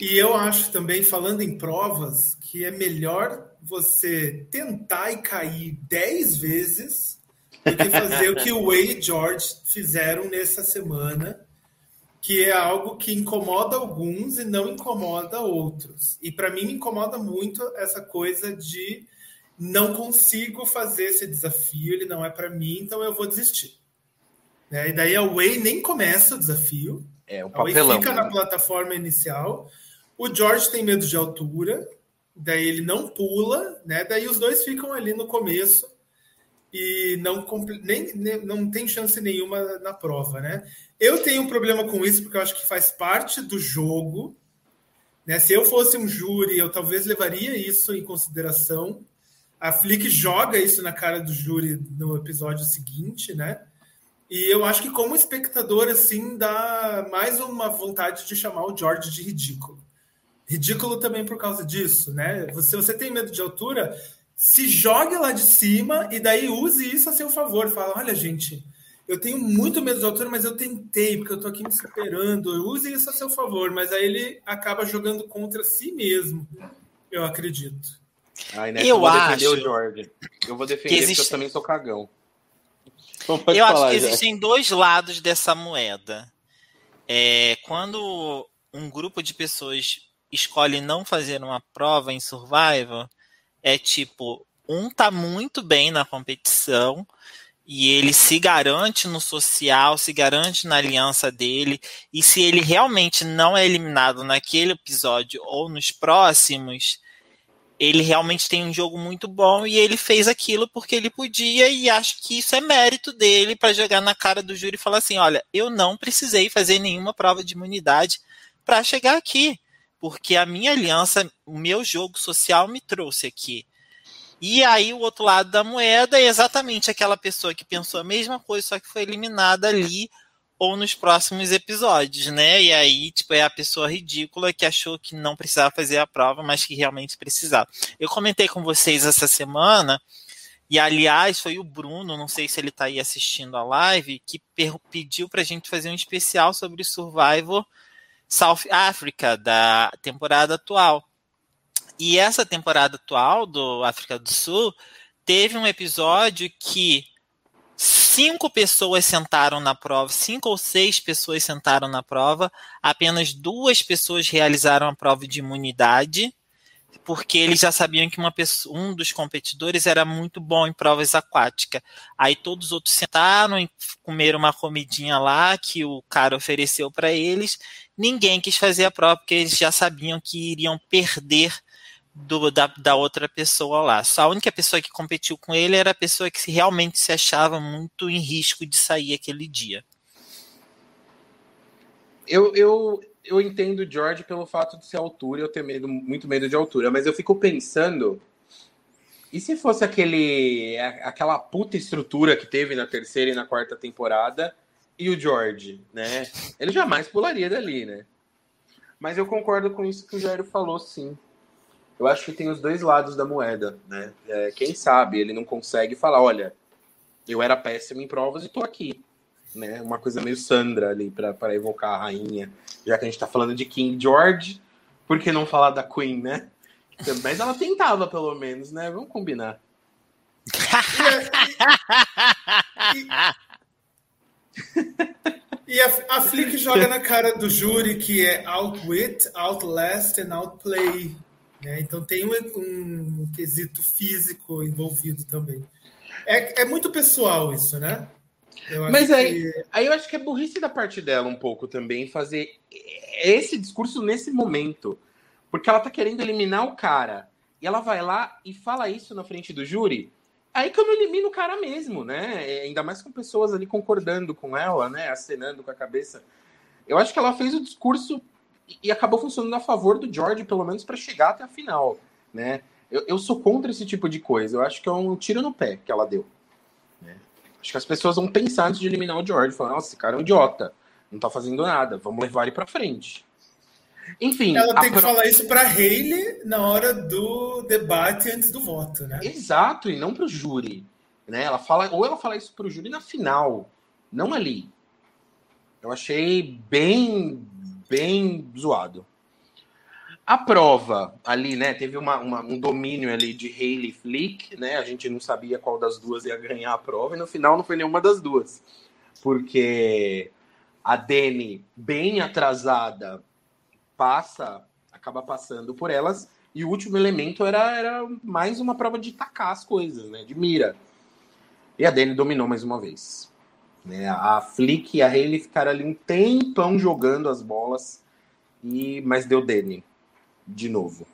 E eu acho também, falando em provas, que é melhor você tentar e cair dez vezes do que fazer o que o Way e George fizeram nessa semana, que é algo que incomoda alguns e não incomoda outros. E para mim me incomoda muito essa coisa de não consigo fazer esse desafio, ele não é para mim, então eu vou desistir. Né? E daí a Way nem começa o desafio.
É, papelão. A
Way fica né? na plataforma inicial. O George tem medo de altura, daí ele não pula, né? Daí os dois ficam ali no começo e não, nem, nem, não tem chance nenhuma na prova, né? Eu tenho um problema com isso porque eu acho que faz parte do jogo. Né? Se eu fosse um júri, eu talvez levaria isso em consideração a Flick joga isso na cara do júri no episódio seguinte, né? E eu acho que como espectador, assim, dá mais uma vontade de chamar o George de ridículo. Ridículo também por causa disso, né? Se você tem medo de altura, se jogue lá de cima e daí use isso a seu favor. Fala, olha, gente, eu tenho muito medo do autor, mas eu tentei, porque eu tô aqui me superando. Use isso a seu favor, mas aí ele acaba jogando contra si mesmo, eu acredito.
Ai, né? eu, eu vou acho defender o Jorge. Eu vou defender existe... porque eu também sou cagão.
Então, eu falar, acho que já. existem dois lados dessa moeda. É, quando um grupo de pessoas escolhe não fazer uma prova em survival, é tipo, um tá muito bem na competição e ele se garante no social, se garante na aliança dele, e se ele realmente não é eliminado naquele episódio ou nos próximos, ele realmente tem um jogo muito bom e ele fez aquilo porque ele podia e acho que isso é mérito dele para jogar na cara do júri e falar assim, olha, eu não precisei fazer nenhuma prova de imunidade para chegar aqui, porque a minha aliança, o meu jogo social me trouxe aqui. E aí o outro lado da moeda é exatamente aquela pessoa que pensou a mesma coisa, só que foi eliminada ali ou nos próximos episódios, né? E aí, tipo, é a pessoa ridícula que achou que não precisava fazer a prova, mas que realmente precisava. Eu comentei com vocês essa semana, e aliás, foi o Bruno, não sei se ele está aí assistindo a live, que pediu para a gente fazer um especial sobre Survivor South Africa, da temporada atual. E essa temporada atual do África do Sul teve um episódio que cinco pessoas sentaram na prova, cinco ou seis pessoas sentaram na prova, apenas duas pessoas realizaram a prova de imunidade, porque eles já sabiam que pessoa, um dos competidores era muito bom em provas aquáticas. Aí todos os outros sentaram e comeram uma comidinha lá que o cara ofereceu para eles. Ninguém quis fazer a prova porque eles já sabiam que iriam perder do, da, da outra pessoa lá. Só a única pessoa que competiu com ele era a pessoa que realmente se achava muito em risco de sair aquele dia.
Eu, eu, eu entendo o George pelo fato de ser altura, eu tenho medo, muito medo de altura, mas eu fico pensando. E se fosse aquele aquela puta estrutura que teve na terceira e na quarta temporada e o George, né? Ele jamais pularia dali, né? Mas eu concordo com isso que o Jairo falou, sim eu acho que tem os dois lados da moeda, né? É, quem sabe ele não consegue falar, olha, eu era péssimo em provas e tô aqui, né? Uma coisa meio Sandra ali para evocar a rainha, já que a gente tá falando de King George, por que não falar da Queen, né? Mas ela tentava pelo menos, né? Vamos combinar.
E a, a Flick joga na cara do júri que é outwit, outlast and outplay. Né? Então tem um, um, quesito físico envolvido também. É, é muito pessoal isso, né?
Mas aí, que... aí eu acho que é burrice da parte dela um pouco também fazer esse discurso nesse momento. Porque ela tá querendo eliminar o cara. E ela vai lá e fala isso na frente do júri. Aí que eu não elimino o cara mesmo, né? É, ainda mais com pessoas ali concordando com ela, né? Acenando com a cabeça. Eu acho que ela fez o discurso e acabou funcionando a favor do George, pelo menos para chegar até a final, né? Eu, eu, sou contra esse tipo de coisa. Eu acho que é um tiro no pé que ela deu. Né? Acho que as pessoas vão pensar antes de eliminar o George, falar, nossa, esse cara é um idiota, não tá fazendo nada, vamos levar ele para frente. Enfim.
Ela tem que pro... falar isso para Hayley na hora do debate antes do voto, né?
Exato, e não para o júri. Né? Ela fala, ou ela fala isso para o júri na final, não ali. Eu achei bem, bem zoado. A prova ali, né? Teve uma, uma, um domínio ali de Hayley Flick, né? A gente não sabia qual das duas ia ganhar a prova, e no final não foi nenhuma das duas. Porque a Dani, bem atrasada, passa, acaba passando por elas, e o último elemento era, era mais uma prova de tacar as coisas, né? De mira. E a Dani dominou mais uma vez. Né? A Flick e a Haley ficaram ali um tempão jogando as bolas, e mas deu Danny de novo.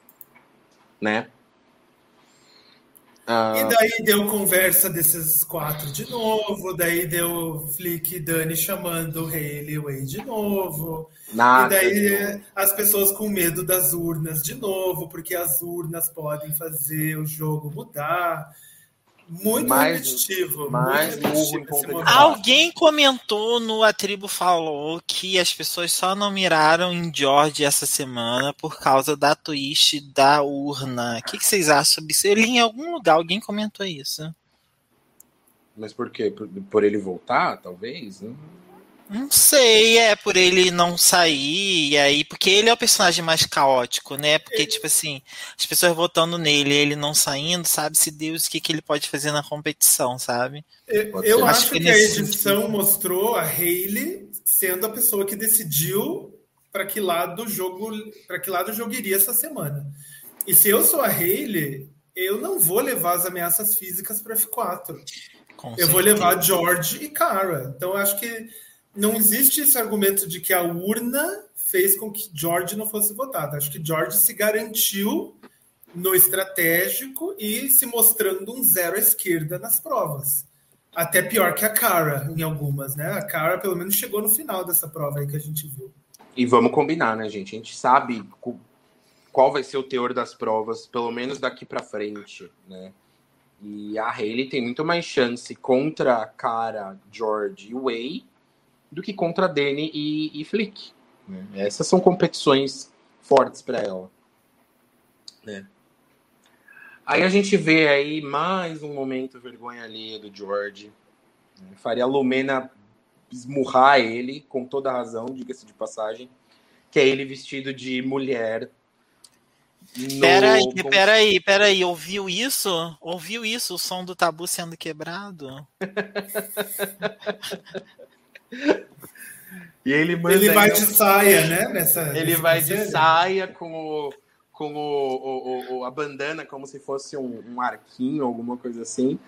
Né?
Uh... E daí deu conversa desses quatro de novo, daí deu Flick e Dani chamando e Way de novo. Nada, e daí as pessoas com medo das urnas de novo, porque as urnas podem fazer o jogo mudar. Muito mais, repetitivo. Mais muito
repetitivo Alguém comentou no A Tribo Falou que as pessoas só não miraram em George essa semana por causa da twist da urna. O que, que vocês acham sobre isso? Eu li em algum lugar, alguém comentou isso.
Mas por quê? Por, por ele voltar, talvez? Não...
Não sei, é por ele não sair, e aí, porque ele é o personagem mais caótico, né? Porque, tipo assim, as pessoas votando nele, ele não saindo, sabe-se Deus o que, que ele pode fazer na competição, sabe?
Eu, eu acho, que, que a edição sentido. mostrou a Hayley sendo a pessoa que decidiu para que lado do jogo, para que lado o jogo iria essa semana. E se eu sou a Hayley, eu não vou levar as ameaças físicas para F4. Com eu certeza. vou levar George e Cara. Então eu acho que não existe esse argumento de que a urna fez com que George não fosse votado. Acho que George se garantiu no estratégico e se mostrando um zero à esquerda nas provas. Até pior que a Cara em algumas, né? A Cara pelo menos chegou no final dessa prova aí que a gente viu.
E vamos combinar, né, gente? A gente sabe qual vai ser o teor das provas, pelo menos daqui para frente, né? E a Hayley tem muito mais chance contra Cara, George e Way do que contra Danny e, e Flick. Né? Essas são competições fortes para ela. Né? Aí a gente vê aí mais um momento vergonha alheia do George. Né? Faria a Lumena esmurrar ele, com toda razão, diga-se de passagem, que é ele vestido de mulher.
No... Peraí, peraí, peraí, ouviu isso? Ouviu isso? O som do tabu sendo quebrado?
E ele
manda. Ele vai de saia, né?
Nessa, ele vai de saia com o. Com o, o, o, a bandana como se fosse um, um arquinho, alguma coisa assim,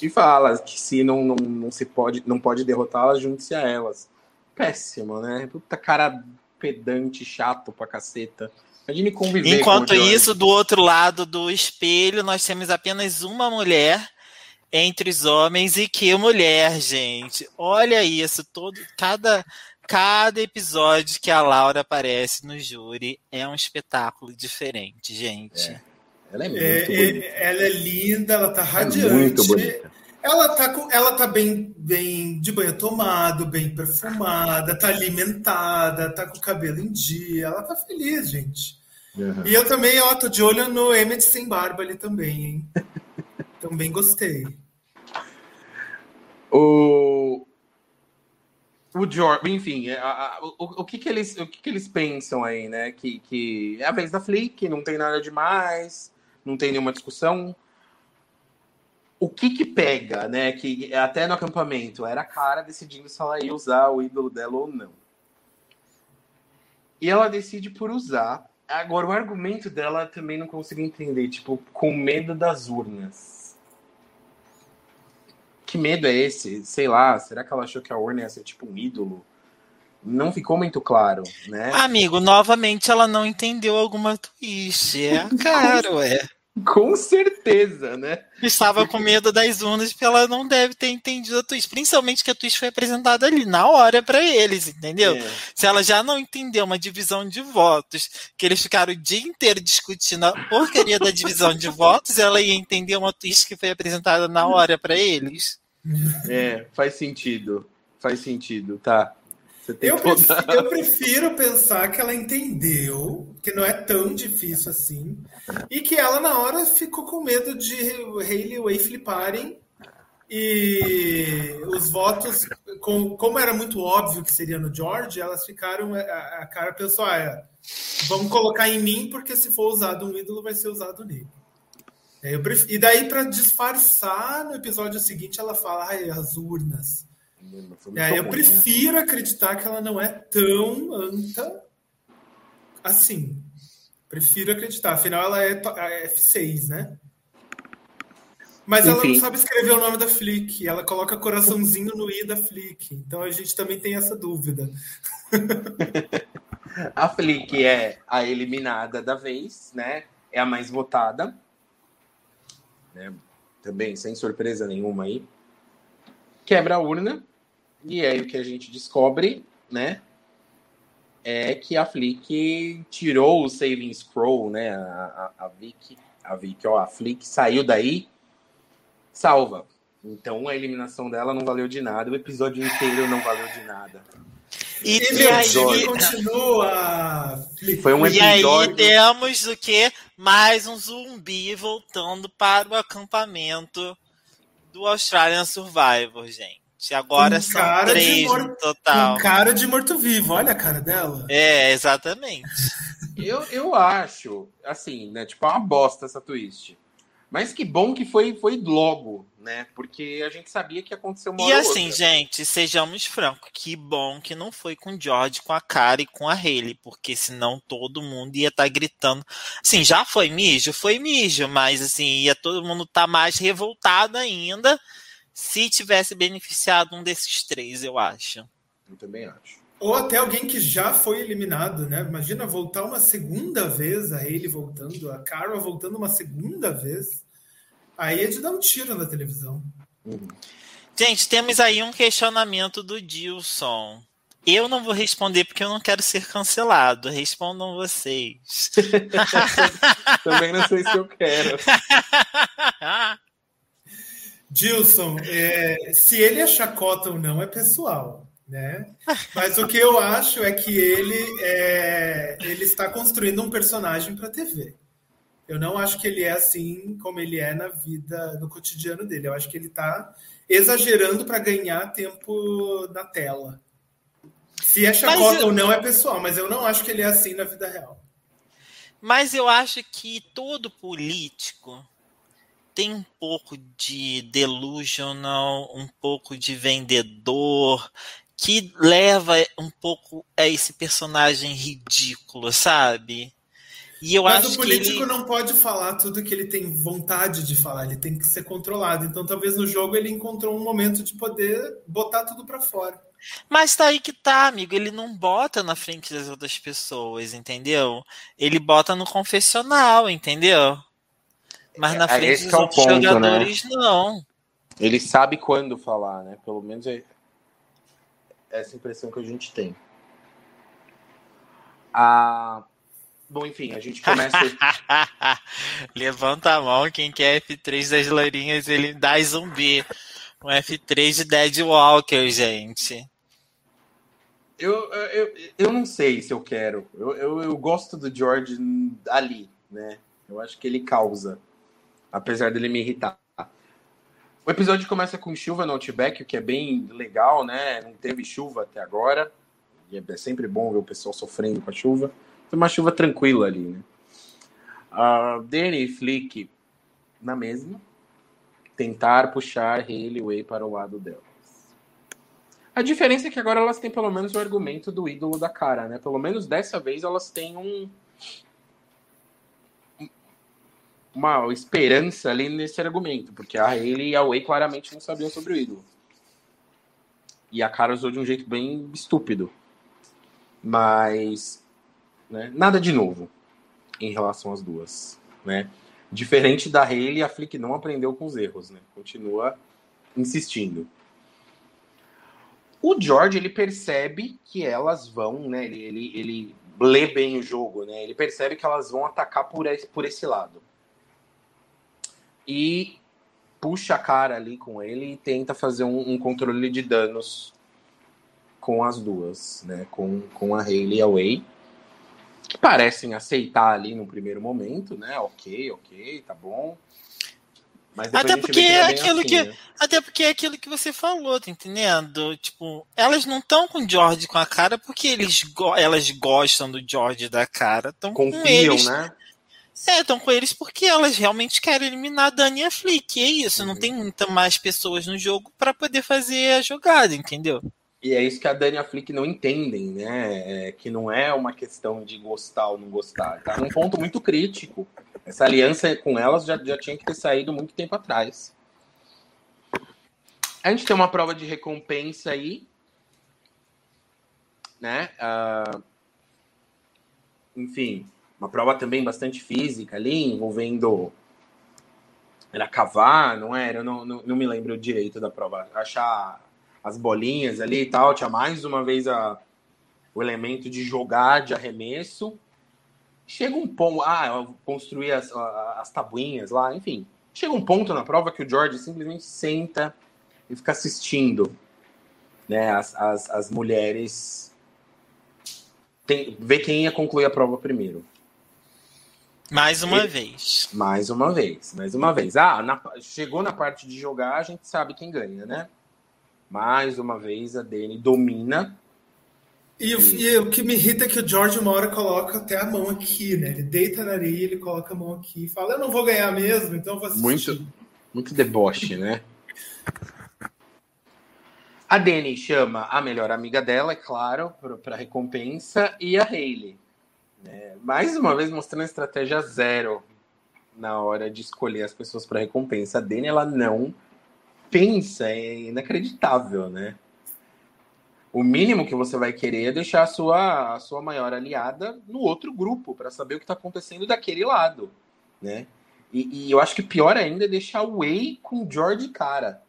e fala que se não, não, não se pode, não pode derrotá-las, junte-se a elas. Péssimo, né? Puta cara pedante, chato pra caceta. Imagine conviver
Enquanto isso, do outro lado do espelho, nós temos apenas uma mulher entre os homens e que mulher, gente. Olha isso, todo cada cada episódio que a Laura aparece no júri é um espetáculo diferente, gente. É.
Ela é muito é, bonita. Ela é linda, ela tá é radiante. É muito bonita. Ela tá, com, ela tá bem, bem de banho tomado, bem perfumada, tá alimentada, tá com o cabelo em dia, ela tá feliz, gente. Uhum. E eu também, ó, tô de olho no Emmett sem barba ali também, hein? também gostei.
O, o George, enfim, a, a, o, o, que que eles, o que que eles pensam aí, né? Que, que é a vez da Flick, não tem nada demais, não tem nenhuma discussão. O que que pega, né? Que até no acampamento era a cara decidindo se ela ia usar o ídolo dela ou não. E ela decide por usar. Agora, o argumento dela também não consigo entender, tipo, com medo das urnas que medo é esse? Sei lá, será que ela achou que a urna ia ser tipo um ídolo? Não ficou muito claro, né?
Amigo, novamente ela não entendeu alguma twist. É caro, é.
Com certeza, né?
Estava com medo das urnas porque ela não deve ter entendido a twist. Principalmente que a twist foi apresentada ali na hora para eles, entendeu? É. Se ela já não entendeu uma divisão de votos, que eles ficaram o dia inteiro discutindo a porcaria da divisão de votos, ela ia entender uma twist que foi apresentada na hora para eles.
É, faz sentido. Faz sentido, tá.
Eu, toda... prefiro, eu, prefiro, pensar que ela entendeu, que não é tão difícil assim, e que ela, na hora, ficou com medo de Hayley e Way fliparem. E os votos, com, como era muito óbvio que seria no George, elas ficaram. A, a cara pensou: ah, é, vamos colocar em mim, porque se for usado um ídolo, vai ser usado nele. É, prefiro, e daí, para disfarçar, no episódio seguinte, ela fala: ai, as urnas. É, eu prefiro acreditar que ela não é tão anta assim. Prefiro acreditar. Afinal, ela é, é F6, né? Mas Enfim. ela não sabe escrever o nome da Flick. Ela coloca coraçãozinho no I da Flick. Então a gente também tem essa dúvida.
a Flick é a eliminada da vez, né? É a mais votada né? Também sem surpresa nenhuma aí. Quebra a urna, e aí o que a gente descobre, né? É que a Flick tirou o Saving Scroll, né? A, a, a Vic, a Vic, ó, a Flick saiu daí, salva. Então a eliminação dela não valeu de nada, o episódio inteiro não valeu de nada.
E, e aí
continua.
Foi um episódio.
E aí temos o que? Mais um zumbi voltando para o acampamento do Australian Survivor, gente. Agora são três no total.
Com cara de morto-vivo, olha a cara dela.
É, exatamente.
eu, eu acho, assim, né? Tipo, é uma bosta essa twist. Mas que bom que foi, foi logo, né? Porque a gente sabia que ia acontecer uma
E assim, outra. gente, sejamos francos, que bom que não foi com o George, com a Cara e com a Haley, porque senão todo mundo ia estar tá gritando. Assim, já foi mijo? Foi mijo, mas assim, ia todo mundo estar tá mais revoltado ainda se tivesse beneficiado um desses três, eu acho.
Eu também acho.
Ou até alguém que já foi eliminado, né? Imagina voltar uma segunda vez, a ele voltando, a Carol voltando uma segunda vez. Aí é de dar um tiro na televisão.
Uhum. Gente, temos aí um questionamento do Dilson. Eu não vou responder porque eu não quero ser cancelado. Respondam vocês.
Também não sei se eu quero.
Dilson, é, se ele é chacota ou não é pessoal, né? Mas o que eu acho é que ele é, ele está construindo um personagem para TV. Eu não acho que ele é assim como ele é na vida, no cotidiano dele. Eu acho que ele está exagerando para ganhar tempo na tela. Se é chacota eu... ou não é pessoal, mas eu não acho que ele é assim na vida real.
Mas eu acho que todo político tem um pouco de delusional, um pouco de vendedor, que leva um pouco a esse personagem ridículo, sabe?
E eu Mas acho o político ele... não pode falar tudo que ele tem vontade de falar, ele tem que ser controlado. Então, talvez no jogo ele encontrou um momento de poder botar tudo para fora.
Mas tá aí que tá, amigo. Ele não bota na frente das outras pessoas, entendeu? Ele bota no confessional, entendeu? Mas na é, frente dos é outros ponto, né? jogadores, né? não.
Ele sabe quando falar, né? Pelo menos é essa impressão que a gente tem. Ah, bom, enfim, a gente começa.
Levanta a mão quem quer F3 das loirinhas, ele dá zumbi. Um F3 de Dead Walker, gente.
Eu, eu, eu não sei se eu quero. Eu, eu, eu gosto do George ali, né? Eu acho que ele causa apesar dele me irritar. O episódio começa com chuva no Outback, o que é bem legal, né? Não teve chuva até agora. É sempre bom ver o pessoal sofrendo com a chuva. Uma chuva tranquila ali, né? Uh, Danny e Flick na mesma. Tentar puxar Haley Way para o lado delas. A diferença é que agora elas têm pelo menos o argumento do ídolo da cara, né? Pelo menos dessa vez elas têm um, uma esperança ali nesse argumento, porque a ele e a Way claramente não sabiam sobre o ídolo. E a cara usou de um jeito bem estúpido. Mas né, nada de novo em relação às duas. Né? Diferente da Haley, a Flick não aprendeu com os erros, né? Continua insistindo. O George, ele percebe que elas vão, né? Ele, ele, ele lê bem o jogo, né? Ele percebe que elas vão atacar por esse, por esse lado e puxa a cara ali com ele e tenta fazer um, um controle de danos com as duas, né? Com, com a Hayley e a Way, que parecem aceitar ali no primeiro momento, né? Ok, ok, tá bom.
até porque é, é aquilo assim, que né? até porque é aquilo que você falou, tá entendendo? Tipo, elas não estão com o George com a cara porque eles elas gostam do George da cara, estão com eles. né? É, estão com eles porque elas realmente querem eliminar a Dani e a Flick. É isso, uhum. não tem muita mais pessoas no jogo para poder fazer a jogada, entendeu?
E é isso que a Dani e a Flick não entendem, né? É, que não é uma questão de gostar ou não gostar. Tá num ponto muito crítico. Essa aliança com elas já, já tinha que ter saído muito tempo atrás. A gente tem uma prova de recompensa aí. Né? Uh, enfim, uma prova também bastante física ali, envolvendo. Era cavar, não era? Eu não, não, não me lembro direito da prova. Achar as bolinhas ali e tal. Tinha mais uma vez a, o elemento de jogar de arremesso. Chega um ponto. Ah, construir as, as tabuinhas lá, enfim. Chega um ponto na prova que o George simplesmente senta e fica assistindo né, as, as, as mulheres tem, ver quem ia concluir a prova primeiro.
Mais uma vez.
Mais uma vez, mais uma vez. Ah, na, chegou na parte de jogar, a gente sabe quem ganha, né? Mais uma vez a Dani domina.
E, e, o que me irrita é que o George uma hora coloca até a mão aqui, né? Ele deita na areia, ele coloca a mão aqui e fala: Eu não vou ganhar mesmo, então vou assistir.
Muito, muito deboche, né? A Dani chama a melhor amiga dela, é claro, para recompensa, e a Hayley. É, mais uma vez mostrando estratégia zero na hora de escolher as pessoas para recompensa. A Dani, ela não pensa, é inacreditável, né? O mínimo que você vai querer é deixar a sua, a sua maior aliada no outro grupo, para saber o que está acontecendo daquele lado, né? E, e, eu acho que pior ainda é deixar o Way com o George cara.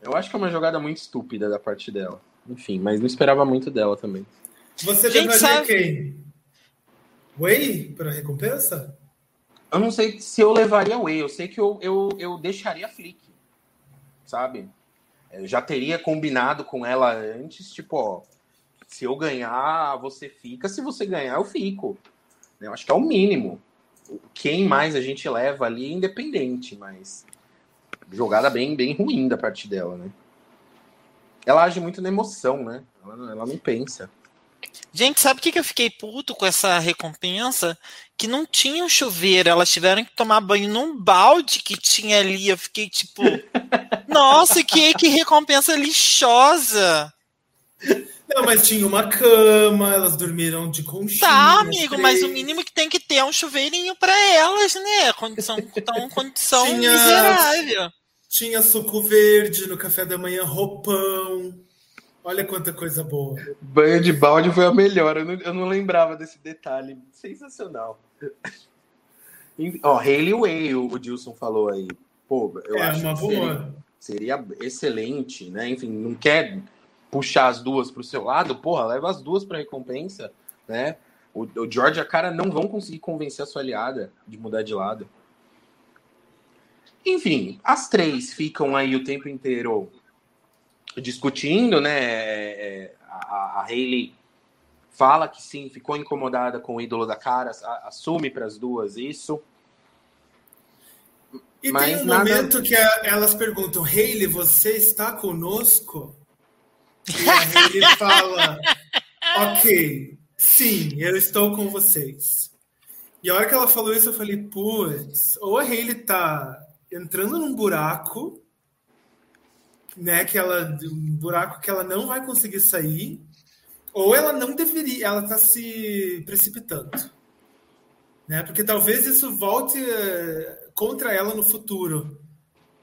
Eu acho que é uma jogada muito estúpida da parte dela. Enfim, mas não esperava muito dela também.
Você Gente, levaria sabe... quem? Way para recompensa?
Eu não sei se eu levaria Way. Eu sei que eu, eu, eu deixaria Flick. Sabe? Eu já teria combinado com ela antes, tipo, ó, se eu ganhar, você fica. Se você ganhar, eu fico. Eu acho que é o mínimo. Quem mais a gente leva ali é independente, mas jogada bem, bem ruim da parte dela, né? Ela age muito na emoção, né? Ela, ela não pensa.
Gente, sabe o que, que eu fiquei puto com essa recompensa? Que não tinha um chuveiro, elas tiveram que tomar banho num balde que tinha ali. Eu fiquei tipo, nossa, que, que recompensa lixosa!
Não, mas tinha uma cama, elas dormiram de conchinha.
Tá, amigo, três. mas o mínimo que tem que ter é um chuveirinho para elas, né? Condição, tão condição tinha, miserável.
Tinha suco verde no café da manhã, roupão. Olha quanta coisa boa.
Banho de balde foi a melhor. Eu não, eu não lembrava desse detalhe. Sensacional. Ó, Hayley Way, o Dilson falou aí. Pô, eu é, acho uma boa. Seria, seria excelente, né? Enfim, não quer puxar as duas para o seu lado, porra, leva as duas para recompensa, né? O, o George e a cara não vão conseguir convencer a sua aliada de mudar de lado. Enfim, as três ficam aí o tempo inteiro discutindo, né? É, a, a Hayley fala que sim, ficou incomodada com o ídolo da cara, assume para as duas isso.
E Mas tem um nada... momento que elas perguntam, Hayley, você está conosco? E a Hayley fala, ok, sim, eu estou com vocês. E a hora que ela falou isso, eu falei, putz, ou a Hayley tá entrando num buraco né, que ela um buraco que ela não vai conseguir sair, ou ela não deveria, ela está se precipitando, né? Porque talvez isso volte uh, contra ela no futuro.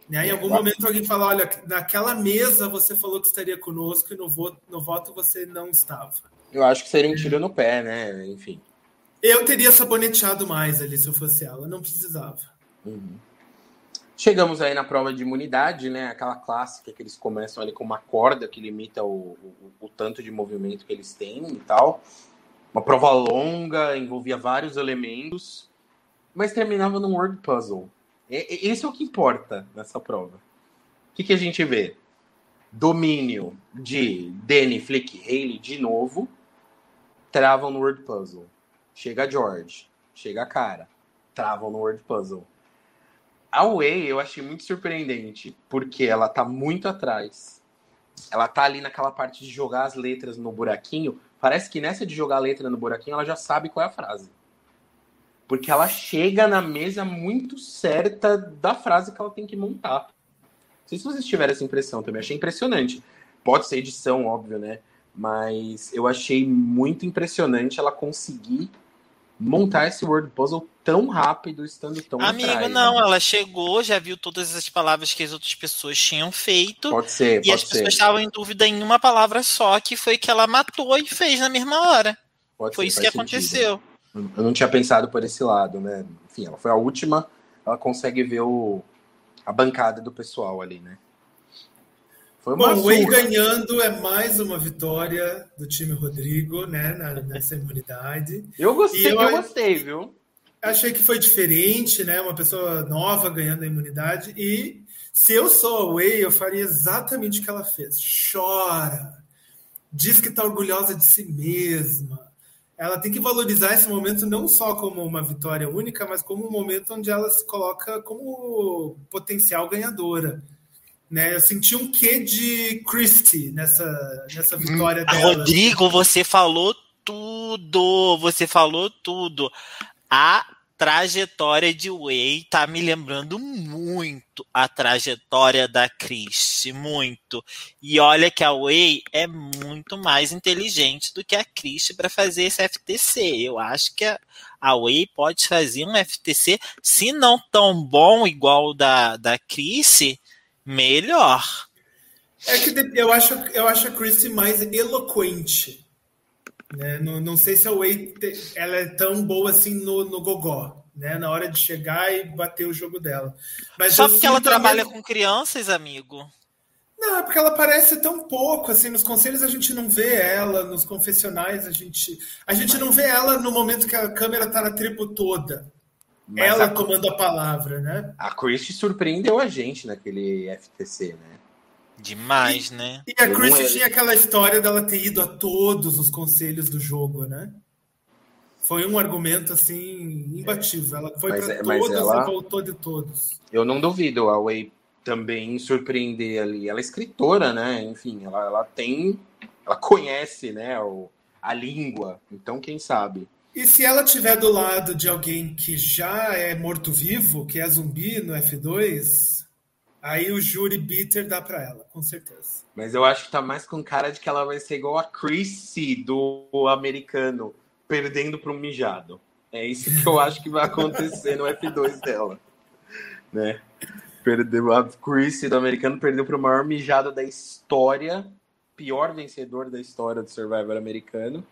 Né? Em algum momento alguém fala, olha, naquela mesa você falou que estaria conosco e no voto, no voto você não estava.
Eu acho que seria um tiro no pé, né? Enfim.
Eu teria saboneteado mais ali se eu fosse ela, não precisava.
Uhum. Chegamos aí na prova de imunidade, né? Aquela clássica que eles começam ali com uma corda que limita o, o, o tanto de movimento que eles têm e tal. Uma prova longa, envolvia vários elementos, mas terminava num word puzzle. E, esse é o que importa nessa prova. O que, que a gente vê? Domínio de Danny, Flick, Haley de novo. Travam no word puzzle. Chega George. Chega a cara. Travam no word puzzle a Way eu achei muito surpreendente, porque ela tá muito atrás. Ela tá ali naquela parte de jogar as letras no buraquinho. Parece que nessa de jogar a letra no buraquinho, ela já sabe qual é a frase. Porque ela chega na mesa muito certa da frase que ela tem que montar. Não sei se vocês tiveram essa impressão também. Achei impressionante. Pode ser edição, óbvio, né? Mas eu achei muito impressionante ela conseguir montar esse word puzzle tão rápido, estando tão
Amigo, atrás, não, né? ela chegou, já viu todas as palavras que as outras pessoas tinham feito.
Pode ser,
E
as
ser. pessoas estavam em dúvida em uma palavra só, que foi que ela matou e fez na mesma hora. Pode foi ser, isso que sentido. aconteceu.
Eu não tinha pensado por esse lado, né? Enfim, ela foi a última, ela consegue ver o, a bancada do pessoal ali, né?
Foi uma Bom, o Whey ganhando é mais uma vitória do time Rodrigo, né, na, nessa imunidade.
Eu gostei, eu, eu, gostei, viu?
Achei que foi diferente, né? Uma pessoa nova ganhando a imunidade. E se eu sou a Whey, eu faria exatamente o que ela fez. Chora, diz que está orgulhosa de si mesma. ela tem que valorizar esse momento não só como uma vitória única, mas como um momento onde ela se coloca como potencial ganhadora. Né? Eu senti um quê de Christie nessa, nessa vitória dela.
Rodrigo, você falou tudo, você falou tudo. A trajetória de Way tá me lembrando muito a trajetória da Chris, muito. E olha que a Way é muito mais inteligente do que a Chris para fazer esse FTC. Eu acho que a, a Way pode fazer um FTC, se não tão bom igual o da, da Chris, melhor.
É que eu acho, eu acho a Chris mais eloquente. Né? Não, não sei se a Way ela é tão boa assim no, no gogó, né? Na hora de chegar e bater o jogo dela.
Mas Só porque ela trabalha com crianças, amigo.
Não, é porque ela aparece tão pouco, assim, nos conselhos a gente não vê ela, nos confessionais a gente, a gente não vê ela no momento que a câmera tá na tribo toda. Mas ela a... tomando a palavra, né?
A Christie surpreendeu a gente naquele FTC, né?
Demais,
e,
né?
E a Chris tinha aquela história dela ter ido a todos os conselhos do jogo, né? Foi um argumento assim imbatível. Ela foi para é, todas ela... e voltou de todos.
Eu não duvido a Way também surpreender ali. Ela é escritora, né? Enfim, ela, ela tem, ela conhece, né? O, a língua. Então, quem sabe?
E se ela tiver do lado de alguém que já é morto-vivo, que é zumbi no F2, Aí o júri bitter dá para ela, com certeza.
Mas eu acho que tá mais com cara de que ela vai ser igual a Chrissy do americano, perdendo um mijado. É isso que eu acho que vai acontecer no F2 dela. Né? Perdeu a Chrissy do americano perdeu para o maior mijado da história, pior vencedor da história do Survivor americano.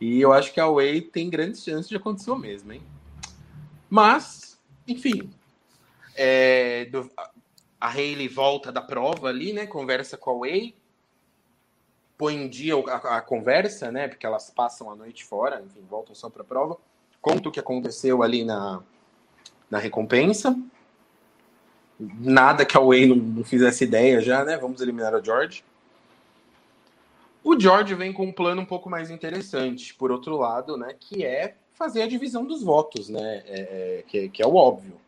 E eu acho que a Way tem grandes chances de acontecer o mesmo, hein? Mas, enfim, é, do, a Hayley volta da prova ali, né? Conversa com a Way, põe em dia a, a, conversa, né? Porque elas passam a noite fora, enfim, voltam só para a prova. Conta o que aconteceu ali na, na recompensa. Nada que a Way não, não fizesse ideia já, né? Vamos eliminar a George. O George vem com um plano um pouco mais interessante, por outro lado, né? Que é fazer a divisão dos votos, né? É, é, que, que é o óbvio.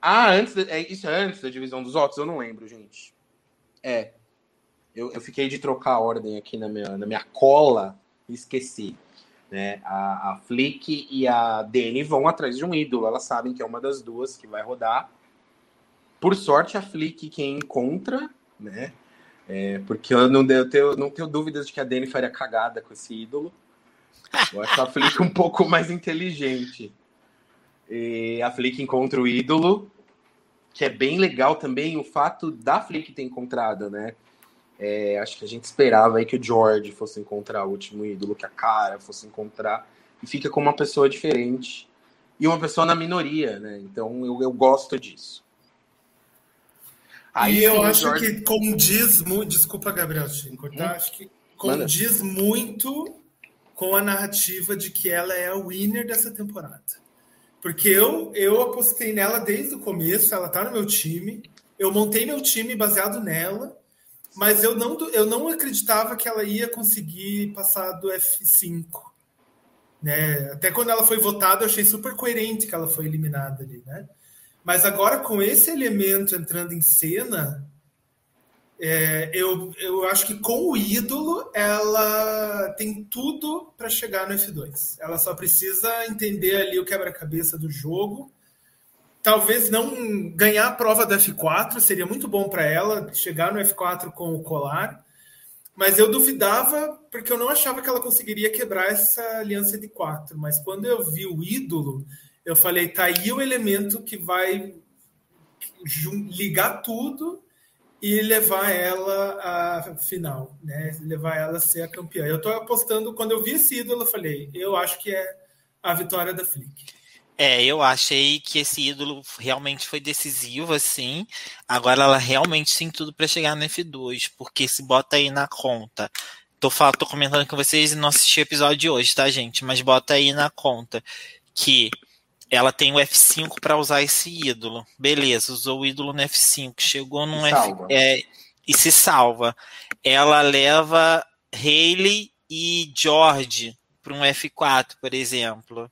Ah, antes de, é, isso é antes da divisão dos votos? Eu não lembro, gente. É. Eu, eu fiquei de trocar a ordem aqui na minha, na minha cola e esqueci. Né? A, a Flick e a Dani vão atrás de um ídolo. Elas sabem que é uma das duas que vai rodar. Por sorte, a Flick quem encontra, né? É, porque eu não, eu tenho, não tenho dúvidas de que a Dani faria cagada com esse ídolo. Eu acho a Flick um pouco mais inteligente. E a Flick encontra o ídolo, que é bem legal também o fato da Flick ter encontrado, né? É, acho que a gente esperava aí que o George fosse encontrar o último ídolo, que a Cara fosse encontrar, e fica com uma pessoa diferente e uma pessoa na minoria, né? Então eu, eu gosto disso.
Aí, e eu acho que condiz muito. Desculpa, Gabriel, te cortar. Hum? Acho que condiz Manda. muito com a narrativa de que ela é a winner dessa temporada. Porque eu, eu apostei nela desde o começo, ela tá no meu time. Eu montei meu time baseado nela, mas eu não, eu não acreditava que ela ia conseguir passar do F5. Né? Até quando ela foi votada, eu achei super coerente que ela foi eliminada ali, né? Mas agora, com esse elemento entrando em cena, é, eu, eu acho que com o ídolo ela tem tudo para chegar no F2. Ela só precisa entender ali o quebra-cabeça do jogo. Talvez não ganhar a prova do F4 seria muito bom para ela chegar no F4 com o colar, mas eu duvidava porque eu não achava que ela conseguiria quebrar essa aliança de quatro. Mas quando eu vi o ídolo, eu falei: tá aí o elemento que vai ligar tudo e levar ela à final, né? Levar ela a ser a campeã. Eu estou apostando, quando eu vi esse ídolo, eu falei, eu acho que é a vitória da Flick.
É, eu achei que esse ídolo realmente foi decisivo, assim. Agora ela realmente tem tudo para chegar no F2, porque se bota aí na conta. Tô, tô comentando com vocês e não assisti o episódio de hoje, tá, gente? Mas bota aí na conta que ela tem o F5 para usar esse ídolo. Beleza, usou o ídolo no F5, chegou no F é, e se salva. Ela leva Hayley e George para um F4, por exemplo.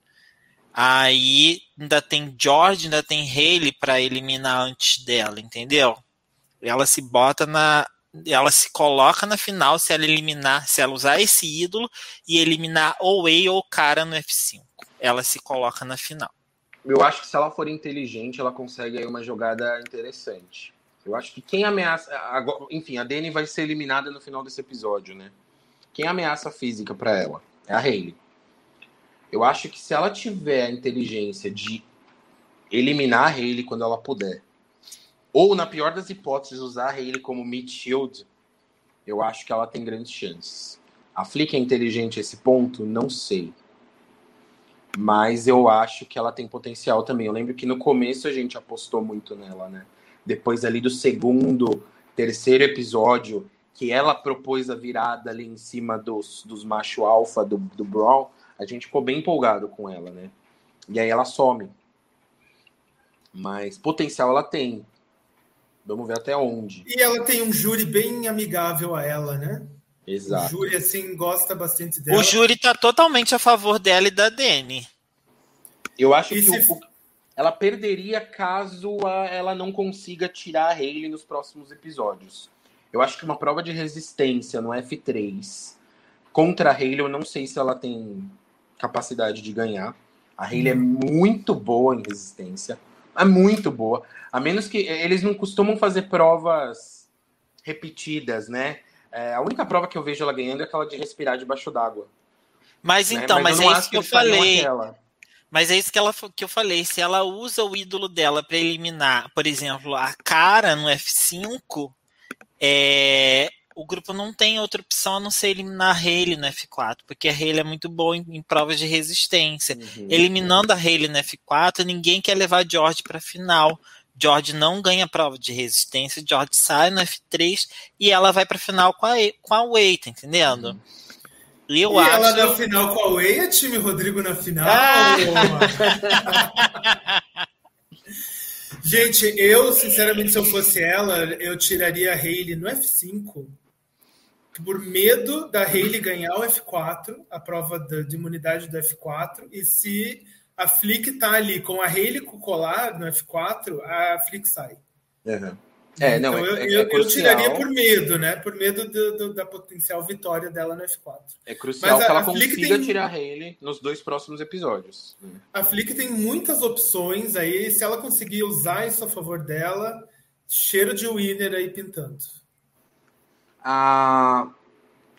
Aí ainda tem George, ainda tem Haley para eliminar antes dela, entendeu? Ela se bota na. Ela se coloca na final se ela eliminar, se ela usar esse ídolo e eliminar ou Way ou cara no F5. Ela se coloca na final.
Eu acho que se ela for inteligente, ela consegue aí uma jogada interessante. Eu acho que quem ameaça. Enfim, a Dani vai ser eliminada no final desse episódio, né? Quem ameaça física para ela é a Hayley. Eu acho que se ela tiver a inteligência de eliminar a Hayley quando ela puder, ou na pior das hipóteses, usar a Hayley como mid shield, eu acho que ela tem grandes chances. A Flick é inteligente a esse ponto? Não sei. Mas eu acho que ela tem potencial também. Eu lembro que no começo a gente apostou muito nela, né? Depois ali do segundo, terceiro episódio, que ela propôs a virada ali em cima dos, dos macho alfa do, do Brawl, a gente ficou bem empolgado com ela, né? E aí ela some. Mas potencial ela tem. Vamos ver até onde.
E ela tem um júri bem amigável a ela, né?
Exato.
O júri, assim, gosta bastante dela.
O júri tá totalmente a favor dela e da Dani.
Eu acho e que se... o, ela perderia caso a, ela não consiga tirar a Hayley nos próximos episódios. Eu acho que uma prova de resistência no F3 contra a Hayley, eu não sei se ela tem capacidade de ganhar. A Hayley é muito boa em resistência. É muito boa. A menos que eles não costumam fazer provas repetidas, né? É, a única prova que eu vejo ela ganhando é aquela de respirar debaixo d'água.
Mas né? então, mas, mas é isso que eu falei. Mas é isso que, ela, que eu falei. Se ela usa o ídolo dela para eliminar, por exemplo, a cara no F5, é, o grupo não tem outra opção a não ser eliminar a Hayley no F4, porque a Hayley é muito boa em, em provas de resistência. Uhum. Eliminando a Hayley no F4, ninguém quer levar George para a final. George não ganha prova de resistência, George sai no F3 e ela vai para a final com a, com a Wei, tá entendendo? Uhum.
E eu e acho... ela na final com a Wei, é time Rodrigo na final. Ah! Gente, eu, sinceramente, se eu fosse ela, eu tiraria a Hayley no F5 por medo da Hayley ganhar o F4, a prova de imunidade do F4, e se a Flick tá ali com a Hayley com o colar no F4, a Flick sai.
Uhum. É, não,
então,
é,
eu, é eu, tiraria por medo, né? Por medo do, do, da potencial vitória dela no F4.
É crucial Mas que ela consiga tem... tirar a Hayley nos dois próximos episódios.
A Flick tem muitas opções aí. Se ela conseguir usar isso a favor dela, cheiro de winner aí pintando.
A...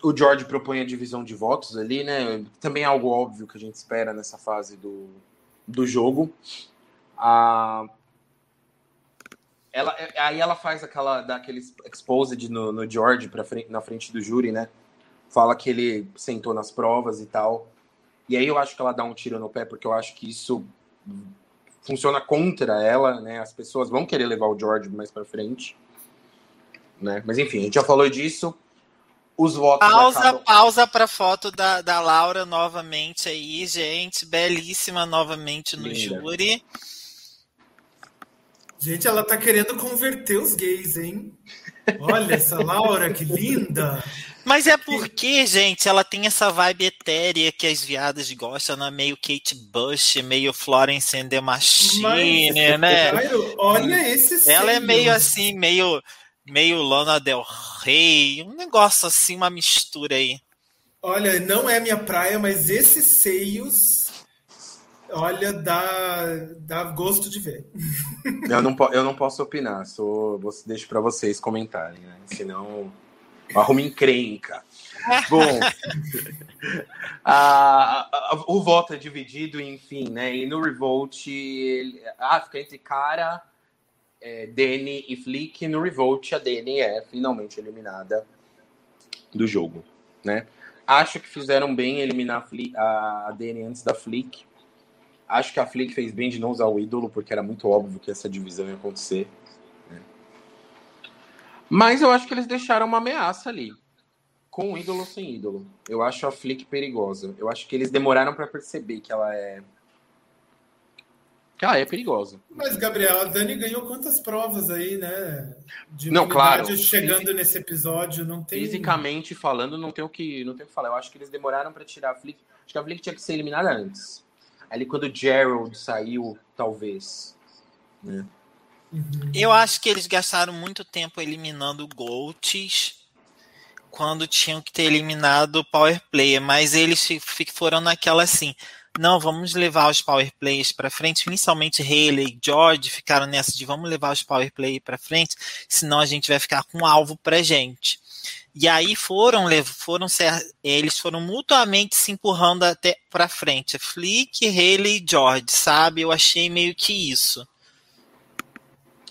O George propõe a divisão de votos ali, né? Também é algo óbvio que a gente espera nessa fase do, do jogo. A ela, é, aí ela faz aquela daquele exposed no, no George pra frente, na frente do júri, né? Fala que ele sentou nas provas e tal. E aí eu acho que ela dá um tiro no pé, porque eu acho que isso funciona contra ela, né? As pessoas vão querer levar o George mais para frente, né? Mas enfim, a gente já falou disso. Os votos.
Pausa, acabam... pausa para foto da, da Laura novamente aí, gente, belíssima novamente no Linda. júri.
Gente, ela tá querendo converter os gays, hein? Olha essa Laura, que linda!
Mas é porque, gente, ela tem essa vibe etérea que as viadas gostam, né? meio Kate Bush, meio Florence and the Machine, Mas, né?
Olha esse
Ela é meio assim, meio, meio Lana Del Rey, um negócio assim, uma mistura aí.
Olha, não é minha praia, mas esses seios Olha, dá, dá gosto de ver.
Eu não, eu não posso opinar, sou, deixo para vocês comentarem, né? Senão arrumo encrenca. Bom, a, a, o voto é dividido, enfim, né? E no Revolt, ele, ah, fica entre cara, é, Dani e Flick. No Revolt, a Dani é finalmente eliminada do jogo, né? Acho que fizeram bem eliminar a, a Dani antes da Flick. Acho que a Flick fez bem de não usar o ídolo, porque era muito óbvio que essa divisão ia acontecer. Né? Mas eu acho que eles deixaram uma ameaça ali. Com ídolo ou sem ídolo. Eu acho a Flick perigosa. Eu acho que eles demoraram para perceber que ela é. Ah, é perigosa.
Mas, Gabriel, a Dani ganhou quantas provas aí, né?
De não, claro.
Chegando nesse episódio, não tem.
Fisicamente falando, não tem o que, não tem o que falar. Eu acho que eles demoraram para tirar a Flick. Acho que a Flick tinha que ser eliminada antes. Ali quando o Gerald saiu, talvez. Né?
Uhum. Eu acho que eles gastaram muito tempo eliminando Golds quando tinham que ter eliminado o Power Player, mas eles foram naquela assim não, vamos levar os power plays para frente, principalmente Haley e George ficaram nessa de vamos levar os power play para frente, senão a gente vai ficar com um alvo para gente. E aí foram, foram eles foram mutuamente se empurrando até para frente, Flick, Haley e George, sabe? Eu achei meio que isso.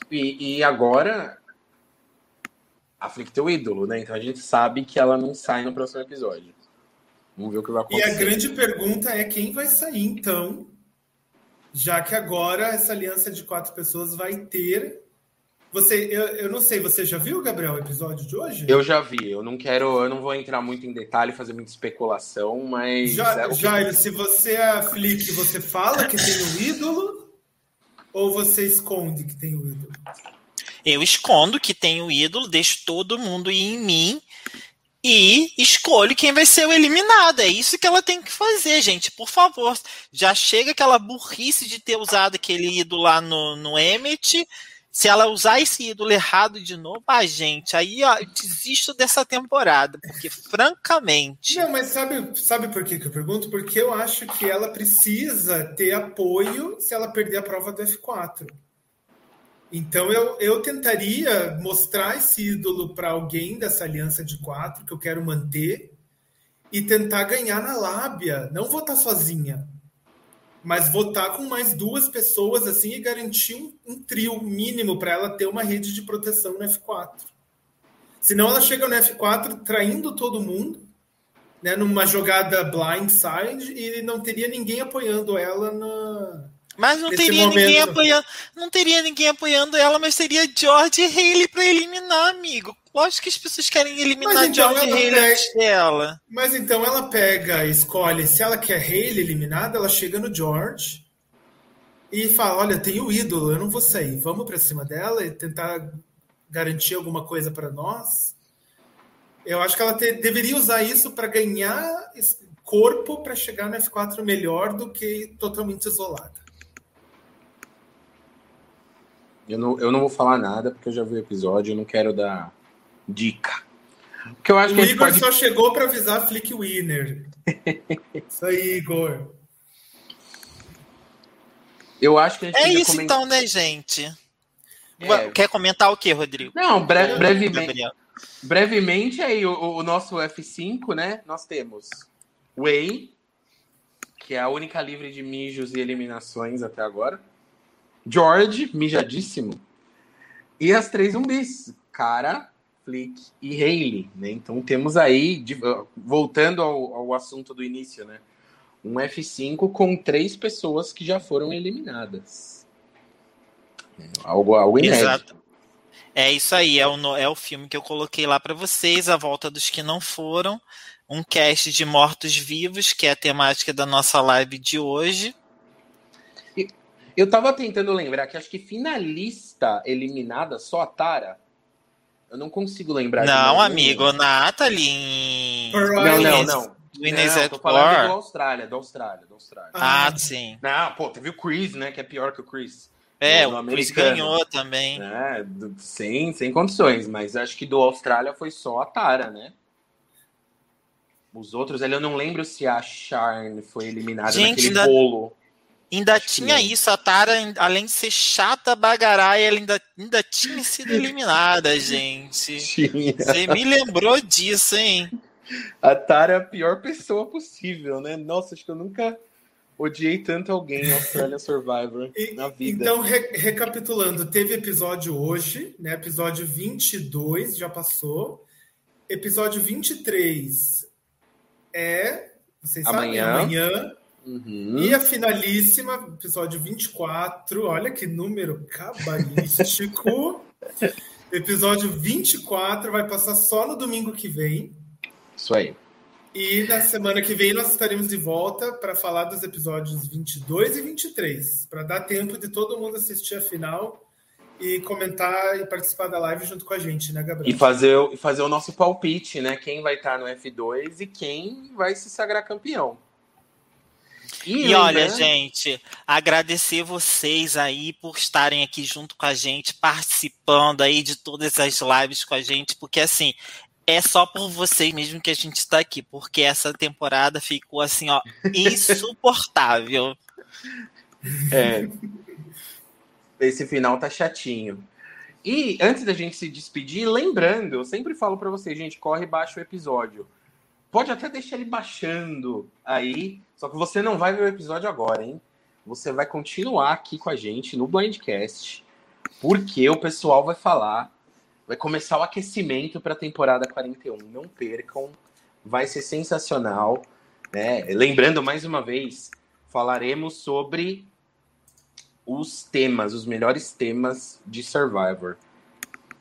E, e agora a Flick tem o ídolo, né? Então a gente sabe que ela não sai no próximo episódio. Vamos ver o que vai acontecer.
E a grande pergunta é quem vai sair, então, já que agora essa aliança de quatro pessoas vai ter. Você, eu, eu não sei, você já viu, Gabriel, o episódio de hoje?
Eu já vi. Eu não quero, eu não vou entrar muito em detalhe, fazer muita especulação, mas.
Já, é Jair, que... se você é Flick, você fala que tem o um ídolo ou você esconde que tem o um ídolo?
Eu escondo que tem o um ídolo, deixo todo mundo ir em mim e escolhe quem vai ser o eliminado. É isso que ela tem que fazer, gente. Por favor, já chega aquela burrice de ter usado aquele ídolo lá no, no Emmet. Se ela usar esse ídolo errado de novo, ah, gente, aí ó, eu desisto dessa temporada, porque francamente.
Não, mas sabe, sabe por que, que eu pergunto? Porque eu acho que ela precisa ter apoio se ela perder a prova do F4. Então eu, eu tentaria mostrar esse ídolo para alguém dessa aliança de quatro que eu quero manter e tentar ganhar na lábia. Não votar sozinha, mas votar com mais duas pessoas assim e garantir um, um trio mínimo para ela ter uma rede de proteção no F4. Senão ela chega no F4 traindo todo mundo, né, numa jogada blindside e não teria ninguém apoiando ela na,
mas não teria momento. ninguém apoiando, não teria ninguém apoiando ela, mas seria George e Haley para eliminar, amigo. Lógico que as pessoas querem eliminar então George e Haley pega, antes dela.
Mas então ela pega, escolhe, se ela quer Haley eliminada, ela chega no George e fala: "Olha, tem o ídolo, eu não vou sair. Vamos para cima dela e tentar garantir alguma coisa para nós." Eu acho que ela te, deveria usar isso para ganhar corpo para chegar no F4 melhor do que totalmente isolada.
Eu não, eu não vou falar nada porque eu já vi o episódio e não quero dar dica. Porque eu acho
o
que
Igor pode... só chegou para avisar Flick Winner. Isso aí, Igor.
Eu acho que
É isso então, né, gente? É... Quer comentar o que, Rodrigo?
Não, bre brevemente. Brevemente aí, o, o, nosso F5, né? Nós temos Way, que é a única livre de mijos e eliminações até agora. George, mijadíssimo. E as três zumbis, Cara, Flick e Haley, né? Então temos aí, de, voltando ao, ao assunto do início, né? Um F5 com três pessoas que já foram eliminadas. É, algo, algo inédito. Exato.
É isso aí, é o, é o filme que eu coloquei lá para vocês, A Volta dos Que Não Foram, um cast de mortos-vivos, que é a temática da nossa live de hoje.
Eu tava tentando lembrar que acho que finalista eliminada só a Tara. Eu não consigo lembrar.
Não, amigo, Nathalie.
Não, não, não. Winners não, tô falando do Austrália, do Austrália, do Austrália.
Ah, ah, sim.
Não, pô, teve o Chris, né? Que é pior que o Chris.
É, o Chris ganhou também.
É, sem, sem condições, mas acho que do Austrália foi só a Tara, né? Os outros, ali eu não lembro se a Sharn foi eliminada Gente, naquele ainda... bolo.
Ainda Acho tinha isso, a Tara, além de ser chata bagarai, ela ainda, ainda tinha sido eliminada, gente. Tinha. Você me lembrou disso, hein?
A Tara é a pior pessoa possível, né? Nossa, acho que eu nunca odiei tanto alguém em Australia Survivor e, na vida.
Então, re recapitulando, teve episódio hoje, né? Episódio 22 já passou. Episódio 23 é. Vocês amanhã. sabem, amanhã. Uhum. E a finalíssima, episódio 24, olha que número cabalístico. episódio 24 vai passar só no domingo que vem.
Isso aí.
E na semana que vem nós estaremos de volta para falar dos episódios 22 e 23, para dar tempo de todo mundo assistir a final e comentar e participar da live junto com a gente, né, Gabriel?
E fazer, fazer o nosso palpite, né? Quem vai estar no F2 e quem vai se sagrar campeão.
E, e olha, gente, agradecer vocês aí por estarem aqui junto com a gente, participando aí de todas as lives com a gente, porque assim, é só por vocês mesmo que a gente está aqui, porque essa temporada ficou assim, ó, insuportável.
É. Esse final tá chatinho. E antes da gente se despedir, lembrando, eu sempre falo para vocês, gente, corre baixo o episódio. Pode até deixar ele baixando aí, só que você não vai ver o episódio agora, hein? Você vai continuar aqui com a gente no Blindcast, porque o pessoal vai falar Vai começar o aquecimento para a temporada 41. Não percam, vai ser sensacional. Né? Lembrando mais uma vez, falaremos sobre os temas, os melhores temas de Survivor.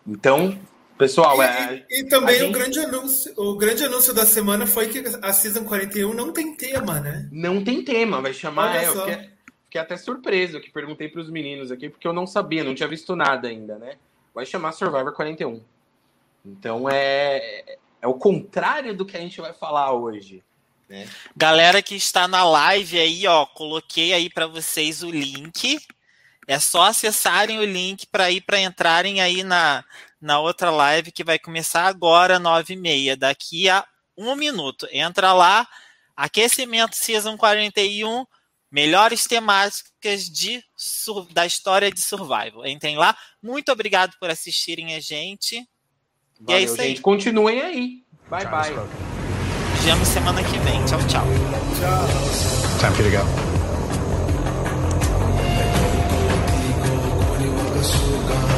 Então, pessoal,
e, é, e também gente... o grande anúncio, o grande anúncio da semana foi que a season 41 não tem tema, né?
Não tem tema, vai chamar, é, eu fiquei, fiquei até surpreso que perguntei para os meninos aqui porque eu não sabia, não tinha visto nada ainda, né? vai chamar Survivor 41. Então é, é o contrário do que a gente vai falar hoje. Né?
Galera que está na live aí, ó, coloquei aí para vocês o link. É só acessarem o link para ir para entrarem aí na, na outra live que vai começar agora, nove e meia, daqui a um minuto. Entra lá, aquecimento Season 41, melhores temáticas de, da história de Survival. Entrem lá. Muito obrigado por assistirem a gente.
Valeu, e é isso aí. Continuem aí. Bye, bye.
Vejamos semana que vem. Tchau, tchau.
Tchau. Time for you to go.